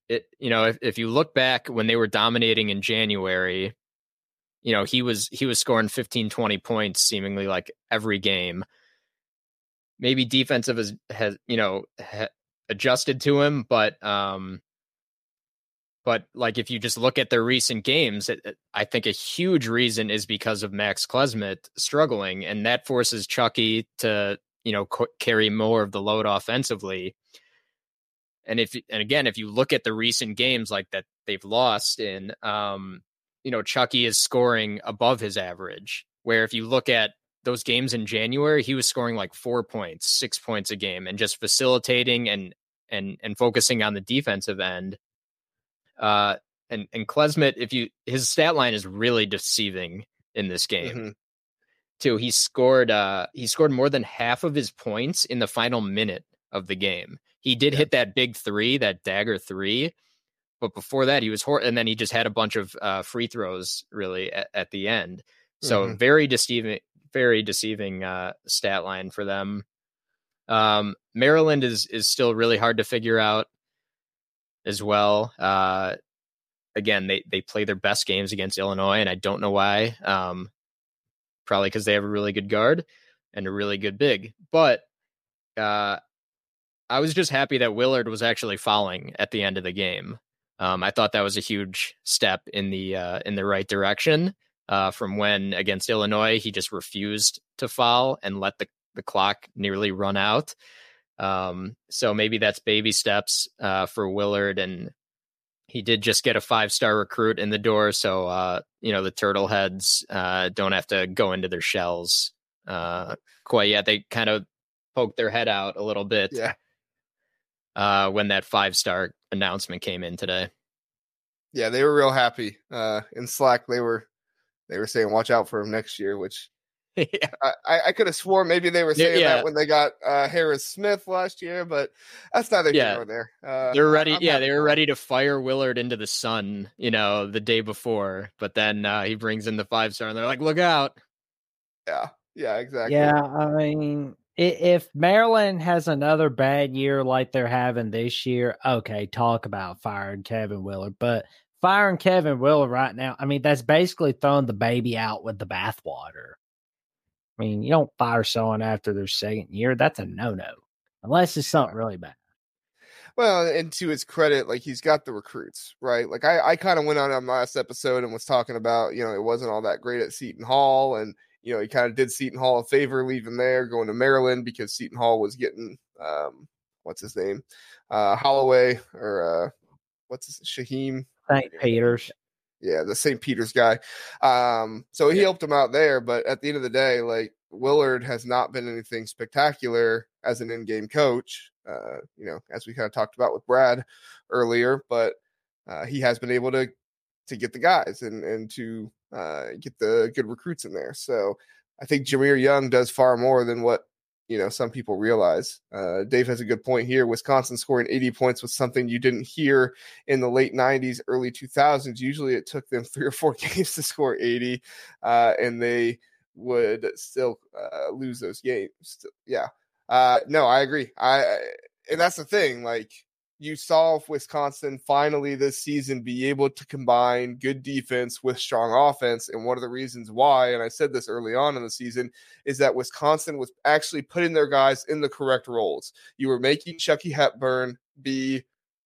it you know if if you look back when they were dominating in January, you know he was he was scoring 15 20 points seemingly like every game maybe defensive has has you know ha- adjusted to him but um but like if you just look at their recent games, it, it, I think a huge reason is because of Max Klesmit struggling, and that forces Chucky to you know c- carry more of the load offensively. And if and again, if you look at the recent games like that they've lost in, um, you know, Chucky is scoring above his average. Where if you look at those games in January, he was scoring like four points, six points a game, and just facilitating and and and focusing on the defensive end uh, and and Klesmit, if you his stat line is really deceiving in this game. Mm-hmm. Too, he scored uh he scored more than half of his points in the final minute of the game. He did yeah. hit that big three, that dagger three, but before that he was hor- and then he just had a bunch of uh, free throws really at, at the end. So mm-hmm. very deceiving, very deceiving uh, stat line for them. Um, Maryland is is still really hard to figure out as well. Uh, again, they they play their best games against Illinois, and I don't know why. Um, probably because they have a really good guard and a really good big. But uh, I was just happy that Willard was actually fouling at the end of the game. Um, I thought that was a huge step in the uh, in the right direction. Uh, from when against Illinois, he just refused to foul and let the, the clock nearly run out. Um, so maybe that's baby steps uh, for Willard, and he did just get a five star recruit in the door. So uh, you know the turtle heads uh, don't have to go into their shells uh, quite yet. They kind of poked their head out a little bit. Yeah. Uh, when that five star announcement came in today. Yeah, they were real happy. Uh, in Slack, they were they were saying, "Watch out for him next year," which yeah. I, I could have sworn maybe they were saying yeah. that when they got uh, Harris Smith last year, but that's neither yeah. here nor there. Uh, They're ready. I'm yeah, they were ready to fire Willard into the sun, you know, the day before, but then uh, he brings in the five star, and they're like, "Look out!" Yeah, yeah, exactly. Yeah, I mean, if Maryland has another bad year like they're having this year, okay, talk about firing Kevin Willard, but firing Kevin Willard right now, I mean, that's basically throwing the baby out with the bathwater. I mean, you don't fire someone after their second year. That's a no no, unless it's something really bad. Well, and to his credit, like he's got the recruits, right? Like I, I kind of went on on last episode and was talking about, you know, it wasn't all that great at Seton Hall, and you know, he kind of did Seton Hall a favor leaving there, going to Maryland because Seton Hall was getting, um, what's his name, uh, Holloway or uh, what's his Shyheim St. Peter's yeah, the St. Peter's guy. Um, so he yeah. helped him out there, but at the end of the day, like Willard has not been anything spectacular as an in-game coach. Uh, you know, as we kind of talked about with Brad earlier, but uh, he has been able to to get the guys and and to uh, get the good recruits in there. So I think Jahmir Young does far more than what you know some people realize. Uh, Dave has a good point here. Wisconsin scoring 80 points was something you didn't hear in the late 90s, early 2000s. Usually, it took them three or four games to score 80, uh, and they would still uh, lose those games. Yeah, uh, no, I agree. I and that's the thing. Like you saw Wisconsin finally this season be able to combine good defense with strong offense. And one of the reasons why, and I said this early on in the season, is that Wisconsin was actually putting their guys in the correct roles. You were making Chucky Hepburn be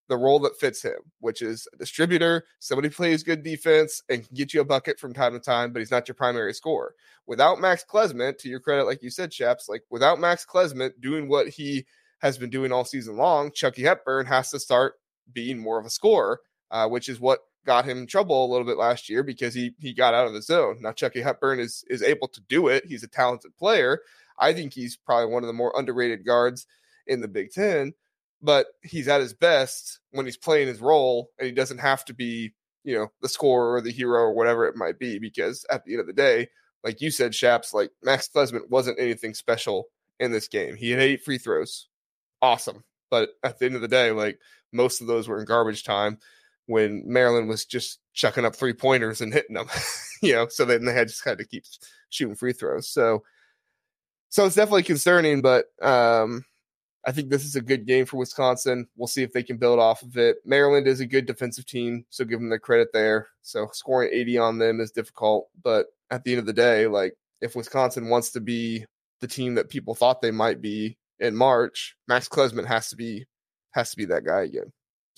the role that fits him, which is a distributor, somebody plays good defense and can get you a bucket from time to time, but he's not your primary scorer. Without Max Klesmit, to your credit, like you said, Shaps, like without Max Klesmit doing what he has been doing all season long, Chucky Hepburn has to start being more of a scorer, uh, which is what got him in trouble a little bit last year because he he got out of the zone. Now Chucky Hepburn is is able to do it. He's a talented player. I think he's probably one of the more underrated guards in the Big Ten but he's at his best when he's playing his role and he doesn't have to be, you know, the scorer or the hero or whatever it might be. Because at the end of the day, like you said, Shaps, like Max Klesmit wasn't anything special in this game. He had eight free throws. Awesome. But at the end of the day, like most of those were in garbage time when Maryland was just chucking up three pointers and hitting them, you know, so then they had just had to keep shooting free throws. So, so it's definitely concerning, but, um, I think this is a good game for Wisconsin. We'll see if they can build off of it. Maryland is a good defensive team, so give them the credit there. So scoring 80 on them is difficult, but at the end of the day, like if Wisconsin wants to be the team that people thought they might be in March, Max Klesmit has to be has to be that guy again.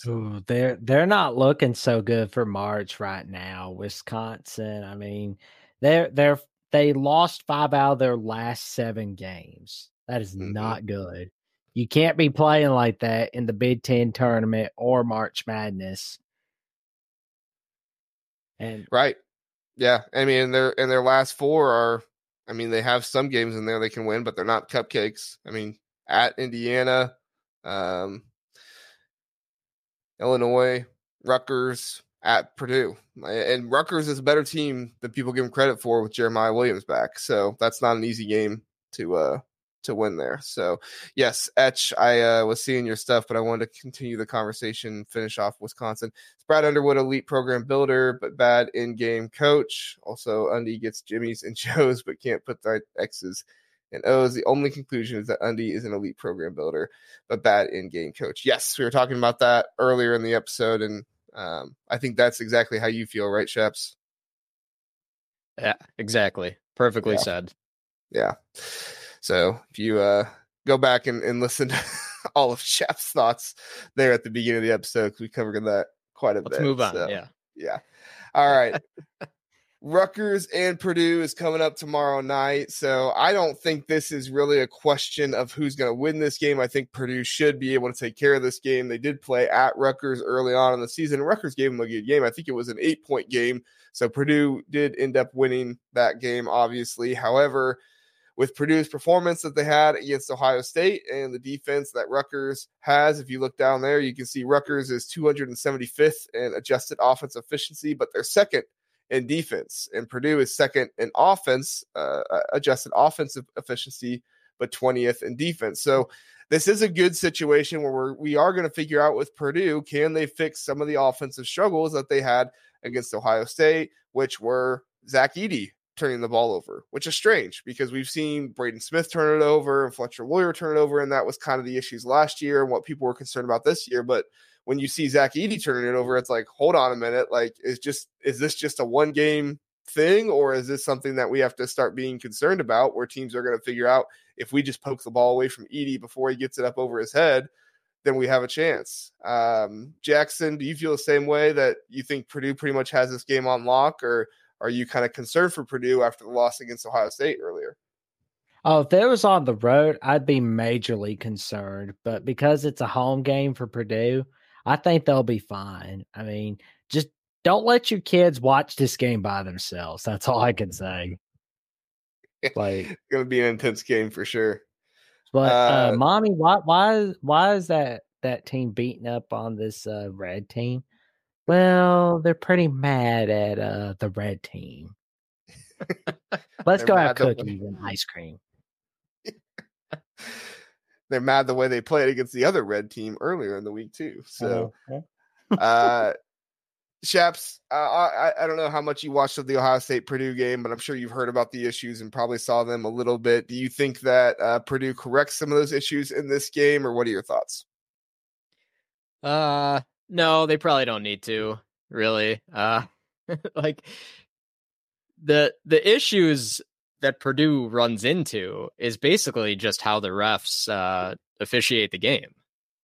Ooh, they're they're not looking so good for March right now. Wisconsin, I mean, they're they're they lost five out of their last seven games. That is Mhm. not good. You can't be playing like that in the Big Ten tournament or March Madness. And Right. Yeah. I mean, and their and their last four are I mean, they have some games in there they can win, but they're not cupcakes. I mean, at Indiana, um, Illinois, Rutgers, at Purdue. And Rutgers is a better team than people give them credit for with Jeremiah Williams back. So that's not an easy game to uh to win there. So yes, Etch, I uh, was seeing your stuff, but I wanted to continue the conversation, finish off Wisconsin. It's Brad Underwood, elite program builder, but bad in-game coach. Also, Undy gets Jimmy's and Joe's, but can't put the X's and O's. The only conclusion is that Undy is an elite program builder, but bad in-game coach. Yes, we were talking about that earlier in the episode, and um, I think that's exactly how you feel, right, Shaps? Yeah, exactly. Perfectly Yeah. said. Yeah. So if you uh go back and, and listen to all of Shep's thoughts there at the beginning of the episode, we covered that quite a bit. Let's move on. So, Yeah. Yeah. All right. Rutgers and Purdue is coming up tomorrow night. So I don't think this is really a question of who's going to win this game. I think Purdue should be able to take care of this game. They did play at Rutgers early on in the season. Rutgers gave them a good game. I think it was an eight point game. So Purdue did end up winning that game, obviously. However, with Purdue's performance that they had against Ohio State and the defense that Rutgers has, if you look down there, you can see Rutgers is 275th in adjusted offense efficiency, but they're second in defense, and Purdue is second in offense, uh, uh, adjusted offensive efficiency, but 20th in defense. So this is a good situation where we're, we are going to figure out with Purdue can they fix some of the offensive struggles that they had against Ohio State, which were Zach Edey turning the ball over, which is strange because we've seen Braden Smith turn it over and Fletcher Loyer turn it over, and that was kind of the issues last year and what people were concerned about this year. But when you see Zach Edey turning it over, it's like, hold on a minute, like is just is this just a one game thing, or is this something that we have to start being concerned about, where teams are going to figure out if we just poke the ball away from Edey before he gets it up over his head, then we have a chance. Um, Jackson, do you feel the same way that you think Purdue pretty much has this game on lock, or are you kind of concerned for Purdue after the loss against Ohio State earlier? Oh, if it was on the road, I'd be majorly concerned. But because it's a home game for Purdue, I think they'll be fine. I mean, just don't let your kids watch this game by themselves. That's all I can say. Like, It's going to be an intense game for sure. but uh, Uh, mommy, why why is why is that that team beating up on this uh, red team? Well, they're pretty mad at uh, the red team. Let's go have cookies and ice cream. They're mad the way they played against the other red team earlier in the week too. So, Uh-huh. uh, Shaps, uh, I I don't know how much you watched of the Ohio State Purdue game, but I'm sure you've heard about the issues and probably saw them a little bit. Do you think that uh, Purdue corrects some of those issues in this game, or what are your thoughts? Uh no, they probably don't need to, really. Uh like the the issues that Purdue runs into is basically just how the refs uh officiate the game.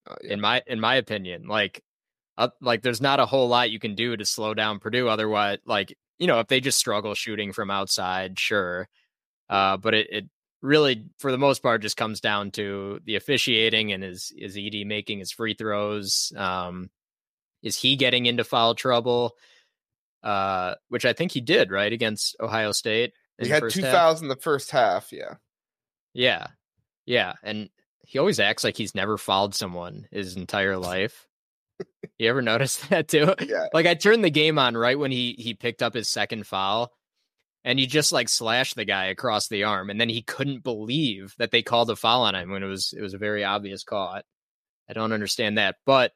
Uh, yeah. In my in my opinion, like uh, like there's not a whole lot you can do to slow down Purdue. Otherwise, like you know, if they just struggle shooting from outside, sure. Uh, but it, it really, for the most part, just comes down to the officiating and is is Edey making his free throws? Um, is he getting into foul trouble? Uh, which I think he did right against Ohio State. He had two fouls in the first half. Yeah, yeah, yeah, and he always acts like he's never fouled someone his entire life. you ever notice that too? Yeah. Like I turned the game on right when he he picked up his second foul, and he just like slashed the guy across the arm, and then he couldn't believe that they called a foul on him when it was it was a very obvious call. I, I don't understand that, but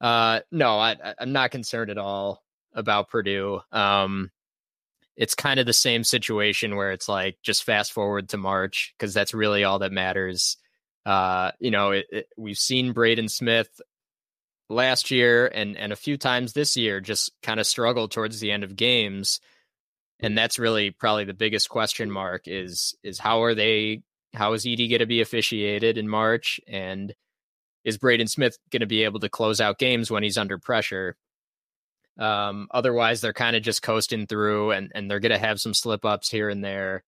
uh, no, I, I'm not concerned at all about Purdue. Um, it's kind of the same situation where it's like just fast forward to March because that's really all that matters. Uh, you know, it, it, we've seen Braden Smith last year and and a few times this year just kind of struggle towards the end of games, and that's really probably the biggest question mark is is how are they how is Edey going to be officiated in March and is Braden Smith going to be able to close out games when he's under pressure? Um, otherwise, they're kind of just coasting through, and and they're going to have some slip ups here and there.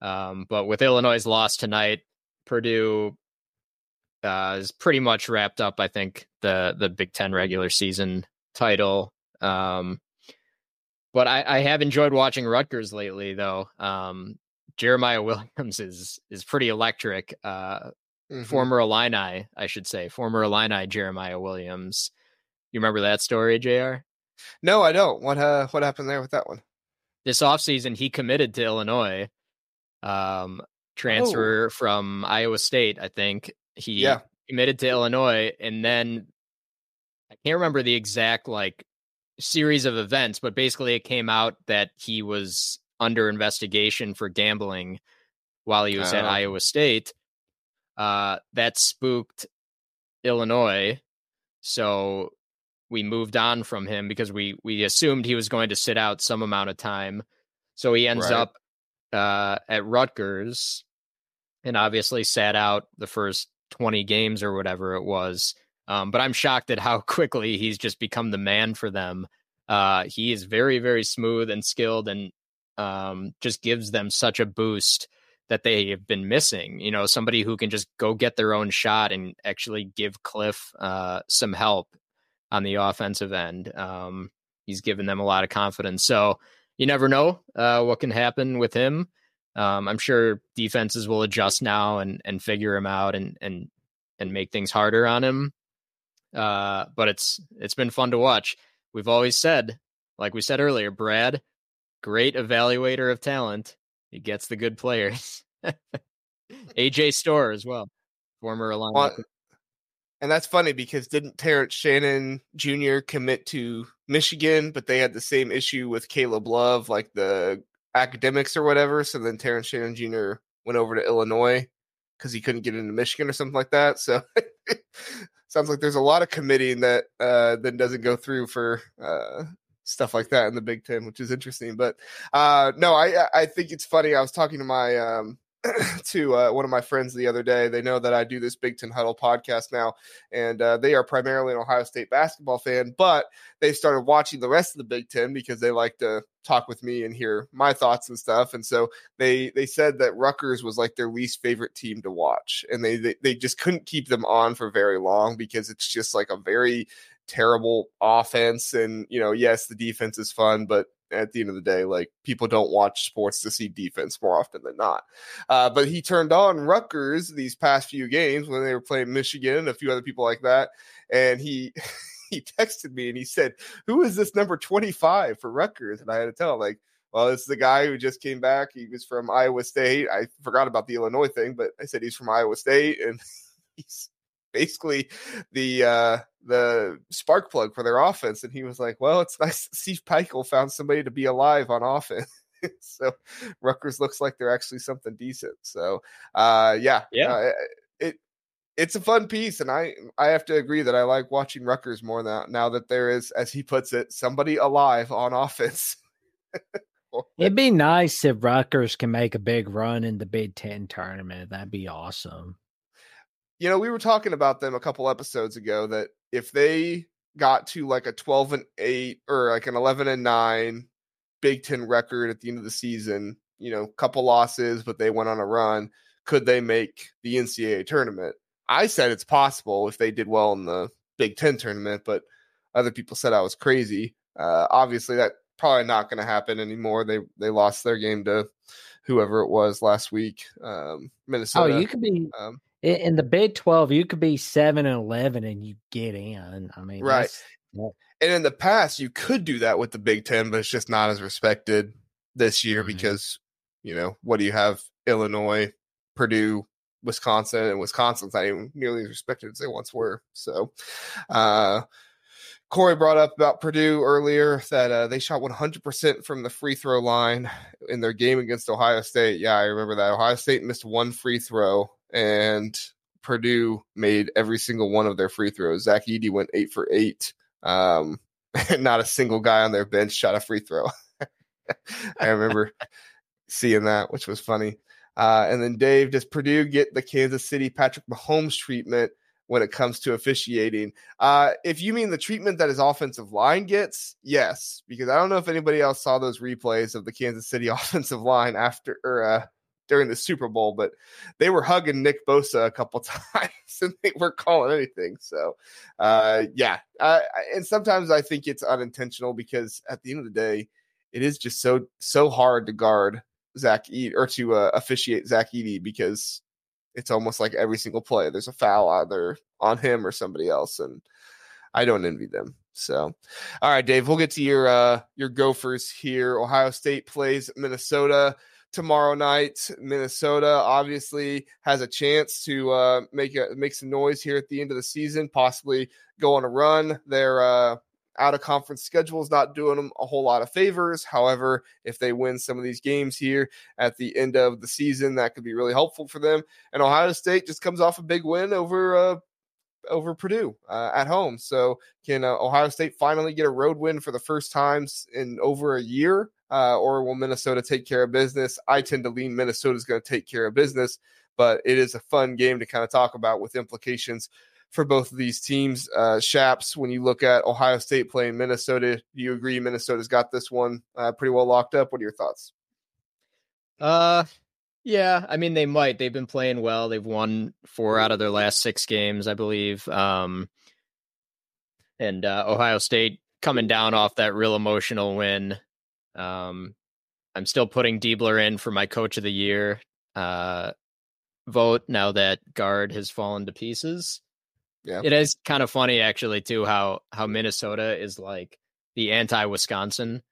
Um, but with Illinois' loss tonight, Purdue uh, is pretty much wrapped up. I think the the Big Ten regular season title. Um, but I, I have enjoyed watching Rutgers lately, though. Um, Jeremiah Williams is is pretty electric. Uh, mm-hmm. Former Illini, I should say, former Illini Jeremiah Williams. You remember that story, Jr. No, I don't. What uh, what happened there with that one? This offseason, he committed to Illinois. Um, transfer oh. from Iowa State, I think. He yeah. committed to Illinois, and then I can't remember the exact like series of events, but basically it came out that he was under investigation for gambling while he was at oh. Iowa State. Uh, that spooked Illinois, so we moved on from him because we we assumed he was going to sit out some amount of time. So he ends right. up uh, at Rutgers, and obviously sat out the first twenty games or whatever it was. Um, but I'm shocked at how quickly he's just become the man for them. Uh, he is very very smooth and skilled, and um, just gives them such a boost that they have been missing. You know, somebody who can just go get their own shot and actually give Cliff uh, some help on the offensive end. Um, he's given them a lot of confidence. So you never know uh, what can happen with him. Um, I'm sure defenses will adjust now and and figure him out and and and make things harder on him. Uh, but it's it's been fun to watch. We've always said, like we said earlier, Brad, great evaluator of talent. He gets the good players. AJ Storr as well, former Illinois. Well, and that's funny because didn't Terrence Shannon Jr. commit to Michigan, but they had the same issue with Caleb Love, like the academics or whatever. So then Terrence Shannon Jr. went over to Illinois because he couldn't get into Michigan or something like that. So sounds like there's a lot of committing that uh, then doesn't go through for uh, stuff like that in the Big Ten, which is interesting. But uh, no, I I think it's funny. I was talking to my um, to uh, one of my friends the other day. They know that I do this Big Ten Huddle podcast now, and uh, they are primarily an Ohio State basketball fan, but they started watching the rest of the Big Ten because they like to talk with me and hear my thoughts and stuff. And so they they said that Rutgers was like their least favorite team to watch, and they they, they just couldn't keep them on for very long because it's just like a very terrible offense and you know yes the defense is fun but at the end of the day, like people don't watch sports to see defense more often than not. Uh, but he turned on Rutgers these past few games when they were playing Michigan and a few other people like that, and he. he texted me and he said, "Who is this number 25 for Rutgers?" And I had to tell him, like, well, this is the guy who just came back. He was from Iowa State. I forgot about the Illinois thing, but I said he's from Iowa State, and he's basically the uh the spark plug for their offense. And he was like, Well, it's nice Steve Pikiell found somebody to be alive on offense. so Rutgers looks like they're actually something decent. So uh yeah. Yeah. Uh, it it's a fun piece, and I I have to agree that I like watching Rutgers more now now that there is, as he puts it, somebody alive on offense. It'd be nice if Rutgers can make a big run in the Big Ten tournament. That'd be awesome you know, we were talking about them a couple episodes ago that if they got to like a 12 and 8 or like an 11 and 9 Big 10 record at the end of the season, you know, couple losses, but they went on a run, could they make the NCAA tournament? I said it's possible if they did well in the Big 10 tournament, but other people said I was crazy. Uh, obviously, that probably not going to happen anymore. They they lost their game to whoever it was last week, um, Minnesota. Oh, you could be um, in, the Big Twelve. You could be seven and eleven, and you get in. I mean, Right. and in the past, you could do that with the Big Ten, but it's just not as respected this year Mhm. because you know what do you have? Illinois, Purdue, Wisconsin, and Wisconsin's not even nearly as respected as they once were. So, uh, Corey brought up about Purdue earlier that uh, they shot 100% from the free throw line in their game against Ohio State. Yeah, I remember that. Ohio State missed one free throw, and Purdue made every single one of their free throws. Zach Edey went eight for eight. Um, not a single guy on their bench shot a free throw. I remember seeing that, which was funny. Uh, and then Dave, does Purdue get the Kansas City Patrick Mahomes treatment when it comes to officiating? Uh, if you mean the treatment that his offensive line gets, yes, because I don't know if anybody else saw those replays of the Kansas City offensive line after or uh, during the Super Bowl, but they were hugging Nick Bosa a couple times and they weren't calling anything. So, uh, yeah, uh, and sometimes I think it's unintentional because at the end of the day, it is just so so hard to guard Zach Edey or to uh, officiate Zach Edey because it's almost like every single play there's a foul either on him or somebody else, and I don't envy them. So, all right, Dave, we'll get to your uh, your Gophers here. Ohio State plays Minnesota tomorrow night. Minnesota obviously has a chance to uh, make a make some noise here at the end of the season, possibly go on a run. They're uh, out of conference schedule is not doing them a whole lot of favors. However, if they win some of these games here at the end of the season, that could be really helpful for them. And Ohio State just comes off a big win over uh, over Purdue uh, at home. So can uh, Ohio State finally get a road win for the first times in over a year? Uh, or will Minnesota take care of business? I tend to lean Minnesota's going to take care of business, but it is a fun game to kind of talk about with implications for both of these teams. Uh, Shaps, when you look at Ohio State playing Minnesota, do you agree Minnesota's got this one uh, pretty well locked up? What are your thoughts? Uh, yeah. I mean, they might. They've been playing well. They've won four out of their last six games, I believe. Um, and uh, Ohio State coming down off that real emotional win. Um, I'm still putting Diebler in for my coach of the year uh, vote now that guard has fallen to pieces. Yeah. It is kind of funny actually too how how Minnesota is like the anti Wisconsin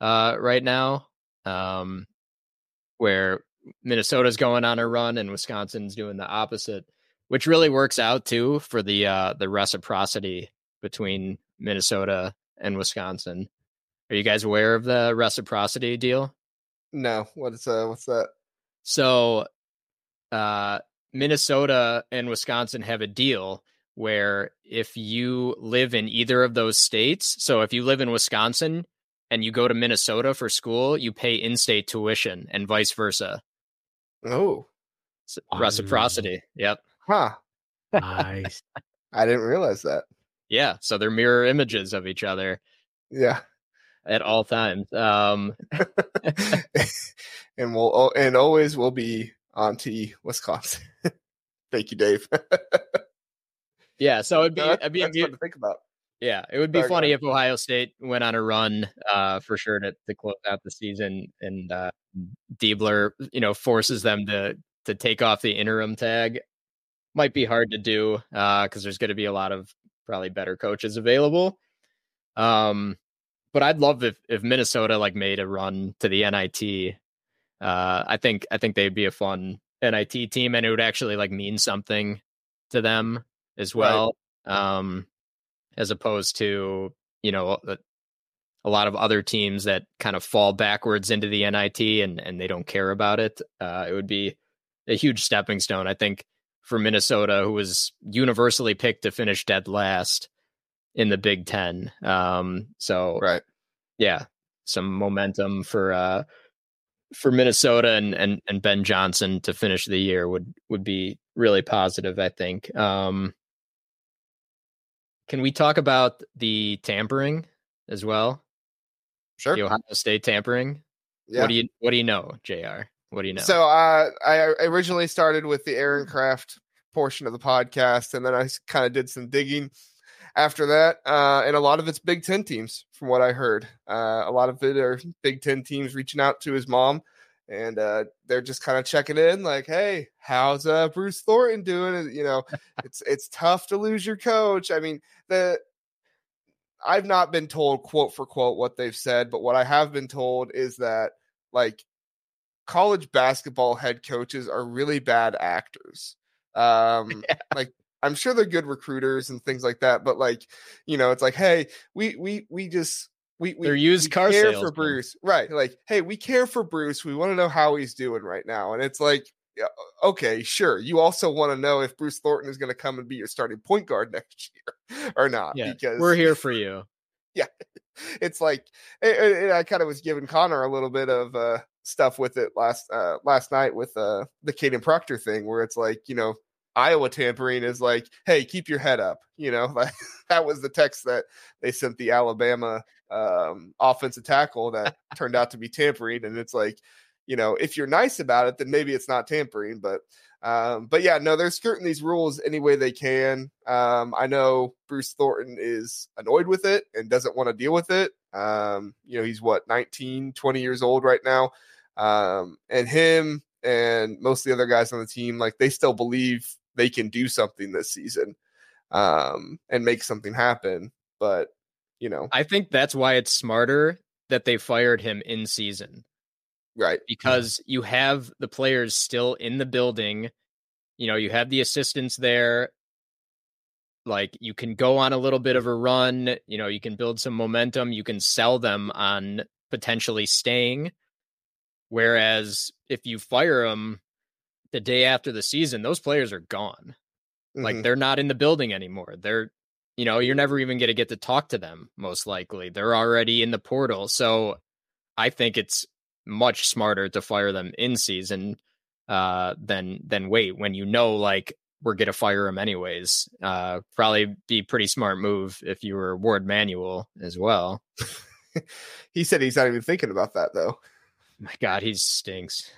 uh right now. Um where Minnesota's going on a run and Wisconsin's doing the opposite, which really works out too for the uh the reciprocity between Minnesota and Wisconsin. Are you guys aware of the reciprocity deal? No, what's uh, what's that? So uh Minnesota and Wisconsin have a deal where if you live in either of those states, so if you live in Wisconsin and you go to Minnesota for school, you pay in-state tuition and vice versa. Oh, S-. Reciprocity. Yep. huh. nice. I didn't realize that. Yeah, so they're mirror images of each other Yeah. at all times. Um and we'll and always will be on to Wisconsin. Thank you, Dave. yeah, so it'd be, No, that's, it'd be that's fun to think about. Yeah, it would be Sorry, funny if Ohio State went on a run uh, for sure to, to close out the season, and uh, Diebler, you know, forces them to to take off the interim tag. Might be hard to do because there's going to be a lot of probably better coaches available. Um, but I'd love if if Minnesota like made a run to the NIT. Uh, I think I think they'd be a fun NIT team, and it would actually like mean something to them as Right. well. Um, as opposed to you know a, a lot of other teams that kind of fall backwards into the NIT and and they don't care about it. Uh, it would be a huge stepping stone, I think, for Minnesota, who was universally picked to finish dead last in the Big Ten. Um, so Right. yeah, some momentum for uh for Minnesota and and and Ben Johnson to finish the year would would be really positive, I think. Um can we talk about the tampering as well? Sure. The Ohio State tampering. Yeah. What do you What do you know, Jr. What do you know? So uh, I originally started with the Aaron Craft portion of the podcast, and then I kind of did some digging after that. Uh, and a lot of it's Big Ten teams, from what I heard. Uh, a lot of it are Big Ten teams reaching out to his mom, and uh, they're just kind of checking in, like, "Hey, how's uh, Bruce Thornton doing?" You know, it's it's tough to lose your coach. I mean, the I've not been told quote for quote what they've said, but what I have been told is that like college basketball head coaches are really bad actors. Um, yeah. like I'm sure they're good recruiters and things like that, but like, you know, it's like, hey, we we we just we we they're used we car care salesmen. for Bruce, right? Like, hey, we care for Bruce. We want to know how he's doing right now, and it's like, okay, sure. You also want to know if Bruce Thornton is going to come and be your starting point guard next year or not? Yeah, because we're here for you. Yeah, it's like and I kind of was giving Connor a little bit of uh, stuff with it last uh, last night with uh, the Kadyn Proctor thing, where it's like you know Iowa tampering is like, hey, keep your head up. You know, like that was the text that they sent the Alabama um, offensive tackle that turned out to be tampering, and it's like, you know, if you're nice about it, then maybe it's not tampering, but. Um, but yeah, no, they're skirting these rules any way they can. Um, I know Bruce Thornton is annoyed with it and doesn't want to deal with it. Um, you know, he's what 19, 20 years old right now. Um, and him and most of the other guys on the team, like they still believe they can do something this season um, and make something happen. But you know, I think that's why it's smarter that they fired him in season, right? Because you have the players still in the building. You know, you have the assistants there. Like you can go on a little bit of a run. You know, you can build some momentum. You can sell them on potentially staying. Whereas if you fire them the day after the season, those players are gone. Mm-hmm. Like they're not in the building anymore. They're, you know, you're never even going to get to talk to them, most likely. They're already in the portal. So I think it's much smarter to fire them in season uh, than than wait when you know like we're gonna fire him anyways. Uh, probably be pretty smart move if you were Warde Manuel as well. he said he's not even thinking about that though. My God, he stinks.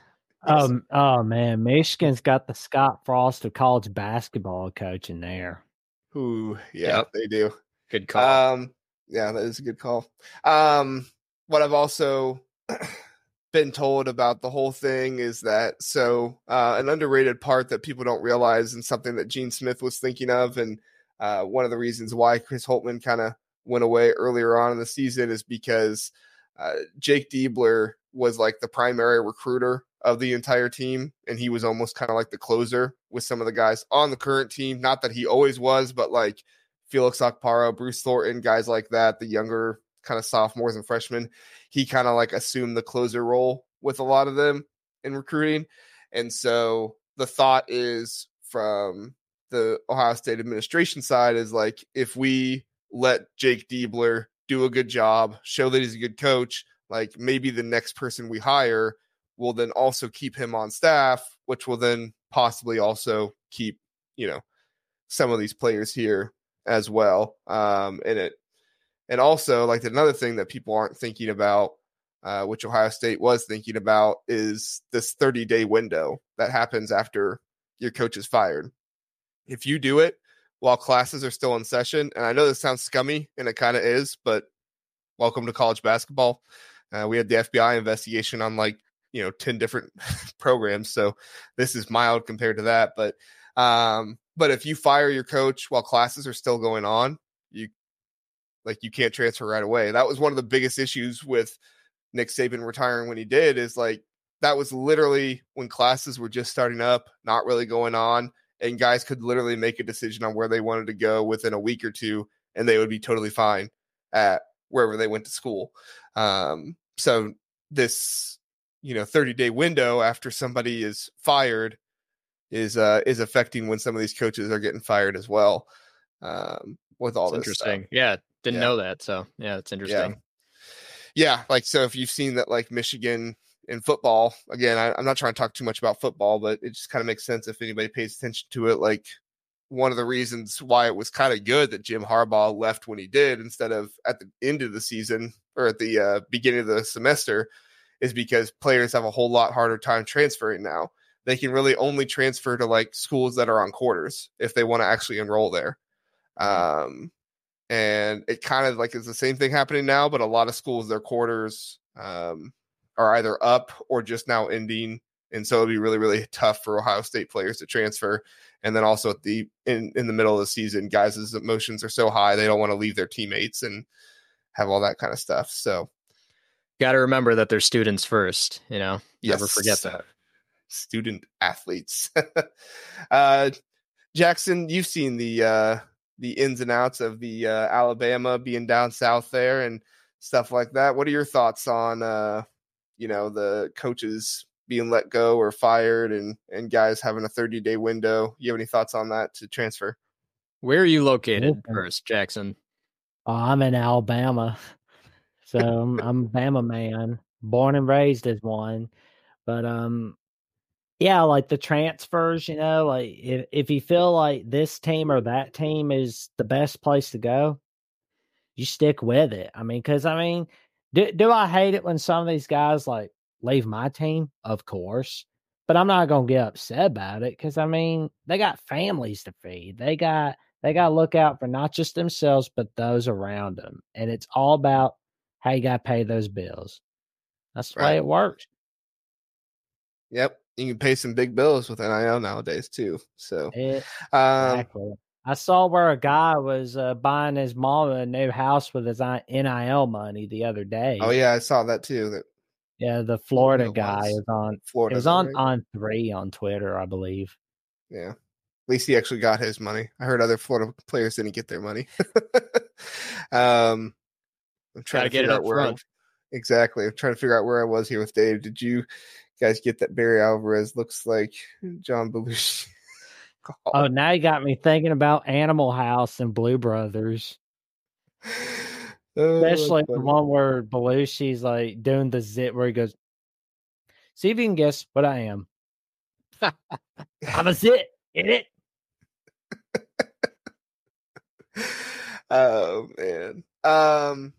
Um, oh man, Michigan's got the Scott Frost of college basketball coach in there. Who? yeah, yep. they do. Good call. Um, yeah, that is a good call. Um, what I've also been told about the whole thing is that so uh, an underrated part that people don't realize and something that Gene Smith was thinking of, and uh, one of the reasons why Chris Holtmann kind of went away earlier on in the season is because uh, Jake Diebler was like the primary recruiter of the entire team, and he was almost kind of like the closer with some of the guys on the current team. Not that he always was, but like Felix Okpara, Bruce Thornton, guys like that, the younger kind of sophomores and freshmen, he kind of like assumed the closer role with a lot of them in recruiting. And so the thought is from the Ohio State administration side is like if we let Jake Diebler do a good job, show that he's a good coach, like maybe the next person we hire will then also keep him on staff, which will then possibly also keep, you know, some of these players here as well. Um, and it, and also like another thing that people aren't thinking about, uh, which Ohio State was thinking about, is this 30 day window that happens after your coach is fired. If you do it while classes are still in session, and I know this sounds scummy and it kind of is, but welcome to college basketball. Uh, we had the FBI investigation on like you know 10 different programs, so this is mild compared to that. But um, but if you fire your coach while classes are still going on, you like you can't transfer right away. That was one of the biggest issues with Nick Saban retiring when he did. Is like that was literally when classes were just starting up, not really going on, and guys could literally make a decision on where they wanted to go within a week or two, and they would be totally fine at wherever they went to school. Um, so this, you know, 30 day window after somebody is fired is uh is affecting when some of these coaches are getting fired as well. Um, with all That's this interesting. stuff. Yeah, didn't Yeah. know that. So yeah, it's interesting. Yeah, like so if you've seen that like Michigan in football, again, I, I'm not trying to talk too much about football, but it just kind of makes sense if anybody pays attention to it. Like one of the reasons why it was kind of good that Jim Harbaugh left when he did instead of at the end of the season or at the uh, beginning of the semester is because players have a whole lot harder time transferring now. They can really only transfer to like schools that are on quarters if they want to actually enroll there. Um, and it kind of like is the same thing happening now, but a lot of schools, their quarters um, are either up or just now ending. And so it'll be really, really tough for Ohio State players to transfer. And then also at the in, in the middle of the season, guys' emotions are so high they don't want to leave their teammates and have all that kind of stuff. So got to remember that they're students first, you know. yes, Never forget that. Student athletes. uh Jackson, you've seen the uh the ins and outs of the uh, Alabama being down south there and stuff like that. What are your thoughts on uh, you know the coaches being let go or fired and and guys having a 30 day window? You have any thoughts on that to transfer? Where are you located Okay. first, Jackson? Oh, I'm in Alabama, so I'm, I'm a Bama man, born and raised as one. But um, yeah, like the transfers, you know, like if if you feel like this team or that team is the best place to go, you stick with it. I mean, because I mean, do do I hate it when some of these guys like leave my team? Of course, but I'm not gonna get upset about it because I mean, they got families to feed. They got they got to look out for not just themselves but those around them and it's all about how you got to pay those bills that's the Right. way it works Yep, you can pay some big bills with NIL nowadays too. So, It- um, exactly i saw where a guy was uh, buying his mom a new house with his nil money the other day oh yeah, I saw that too. That yeah the florida guy is on Florida it was on On3 on twitter i believe Yeah. At least he actually got his money. I heard other Florida players didn't get their money. um, I'm trying Gotta to get it out up where I, front. exactly. I'm trying to figure out where I was here with Dave. Did you guys get that Barry Alvarez looks like John Belushi? oh now you got me thinking about animal house and blue brothers Oh, that's especially the one where Belushi's like doing the zit where he goes, "See if you can guess what I am." I'm a zit in it. oh man. Um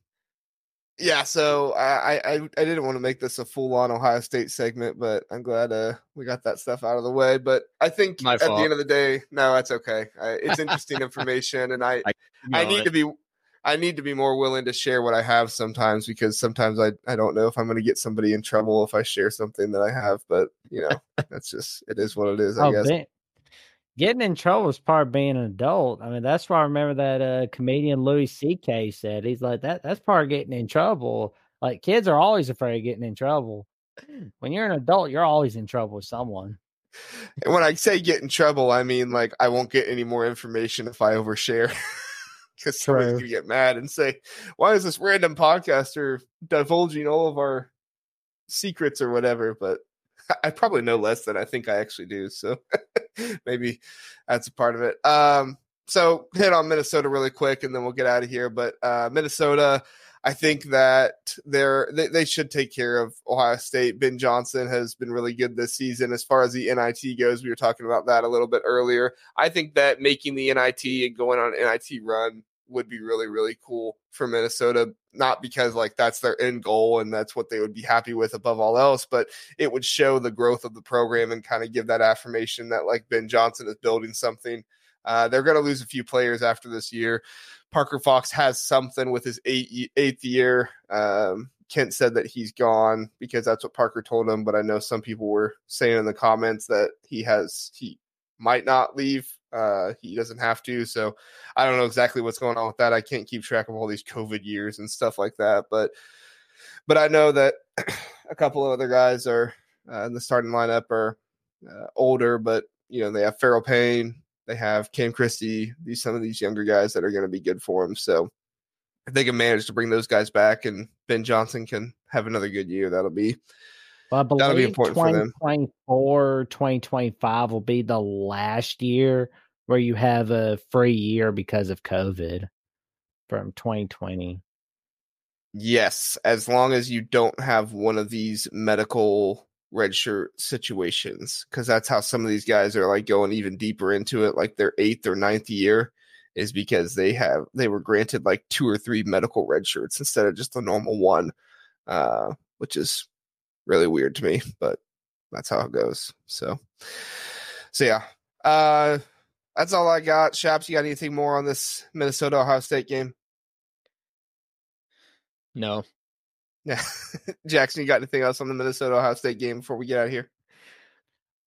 yeah, so I, I I I didn't want to make this a full on Ohio State segment, but I'm glad uh we got that stuff out of the way. But I think My at the end of the day, no, that's okay. I, it's interesting information, and I I know need it. to be I need to be more willing to share what I have sometimes because sometimes I I don't know if I'm going to get somebody in trouble if I share something that I have, but you know that's just it is what it is. I Oh, guess. ben- getting in trouble is part of being an adult. I mean, that's why I remember that uh, comedian Louis C.K. said he's like that. That's part of getting in trouble. Like kids are always afraid of getting in trouble. When you're an adult, you're always in trouble with someone. And when I say get in trouble, I mean like I won't get any more information if I overshare. Because somebody's gonna get mad and say, "Why is this random podcaster divulging all of our secrets or whatever?" But I probably know less than I think I actually do, so maybe that's a part of it. Um, so hit on Minnesota really quick, and then we'll get out of here. But uh, Minnesota, I think that they're they, they should take care of Ohio State. Ben Johnson has been really good this season as far as the NIT goes. We were talking about that a little bit earlier. I think that making the NIT and going on an NIT run would be really really cool for Minnesota. Not because like that's their end goal and that's what they would be happy with above all else, but it would show the growth of the program and kind of give that affirmation that like Ben Johnson is building something. Uh, they're going to lose a few players after this year. Parker Fox has something with his eight, eighth year. Um, Kent said that he's gone because that's what Parker told him, but I know some people were saying in the comments that he has he might not leave. Uh, he doesn't have to, so I don't know exactly what's going on with that. I can't keep track of all these COVID years and stuff like that, but but I know that a couple of other guys are uh, in the starting lineup are uh, older, but you know they have Pharrel Payne, they have Cam Christie, these some of these younger guys that are going to be good for them. So if they can manage to bring those guys back and Ben Johnson can have another good year, that'll be Well, I That'll be believe important 2024, 2025 will be the last year where you have a free year because of COVID from 2020. yes, as long as you don't have one of these medical redshirt situations because that's how some of these guys are like going even deeper into it, like their eighth or ninth year is because they have they were granted like two or three medical red shirts instead of just a normal one, uh, which is really weird to me, but that's how it goes. So, so yeah, uh, that's all I got. Shaps, you got anything more on this Minnesota Ohio State game? No. Yeah, Jackson, you got anything else on the Minnesota Ohio State game before we get out of here?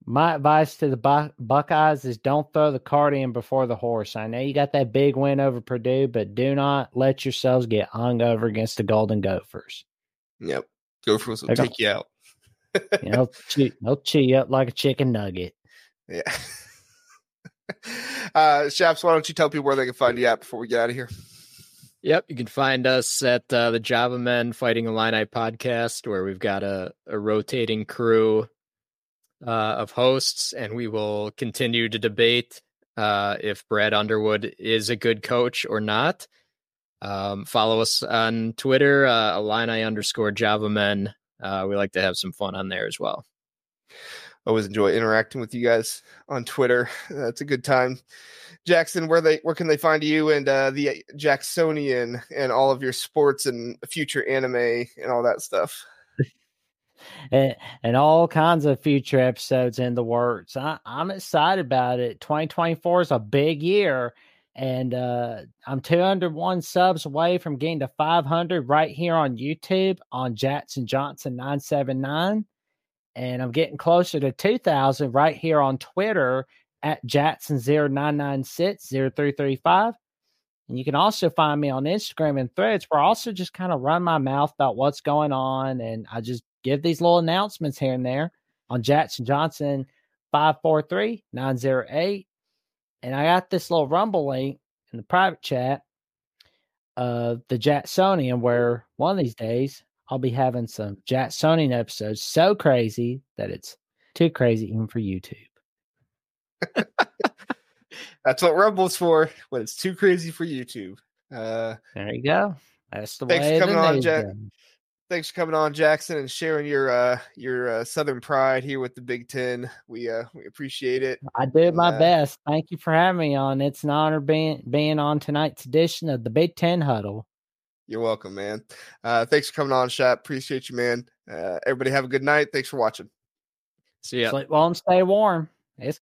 My advice to the Buck- Buckeyes is don't throw the cart in before the horse. I know you got that big win over Purdue, but do not let yourselves get hung over against the Golden Gophers. Yep, Gophers will They're take you out. You know, chew, they'll chew you up like a chicken nugget. Yeah. uh, Shaps, why don't you tell people where they can find you at before we get out of here? Yep, you can find us at uh, the Java Men Fighting Illini podcast, where we've got a, a rotating crew uh, of hosts, and we will continue to debate uh, if Brad Underwood is a good coach or not. Um, follow us on Twitter, uh, Illini underscore Java Men. Uh, we like to have some fun on there as well. Always enjoy interacting with you guys on Twitter. That's a good time. Jackson, where they where can they find you and uh, the Jacksonian and all of your sports and future anime and all that stuff? and, and all kinds of future episodes in the works. I, I'm excited about it. 2024 is a big year, and uh, I'm 201 subs away from getting to 500 right here on YouTube on Jackson Johnson 979. And I'm getting closer to 2,000 right here on Twitter at Jackson09960335. And you can also find me on Instagram and threads where I also just kind of run my mouth about what's going on. And I just give these little announcements here and there on Jackson Johnson 543 908. And I got this little rumble link in the private chat of the Jacksonian where one of these days I'll be having some Jacksonian episodes so crazy that it's too crazy even for YouTube. That's what Rumble's for when it's too crazy for YouTube. Uh, there you go. That's the thanks way. for coming on, Jack. Thanks for coming on, Jackson, and sharing your uh, your uh, Southern pride here with the Big Ten. We uh, we appreciate it. I did my Uh, best. Thank you for having me on. It's an honor being being on tonight's edition of the Big Ten Huddle. You're welcome, man. Uh, thanks for coming on, Shap. Appreciate you, man. Uh, everybody have a good night. Thanks for watching. See ya. Sleep well and stay warm. It's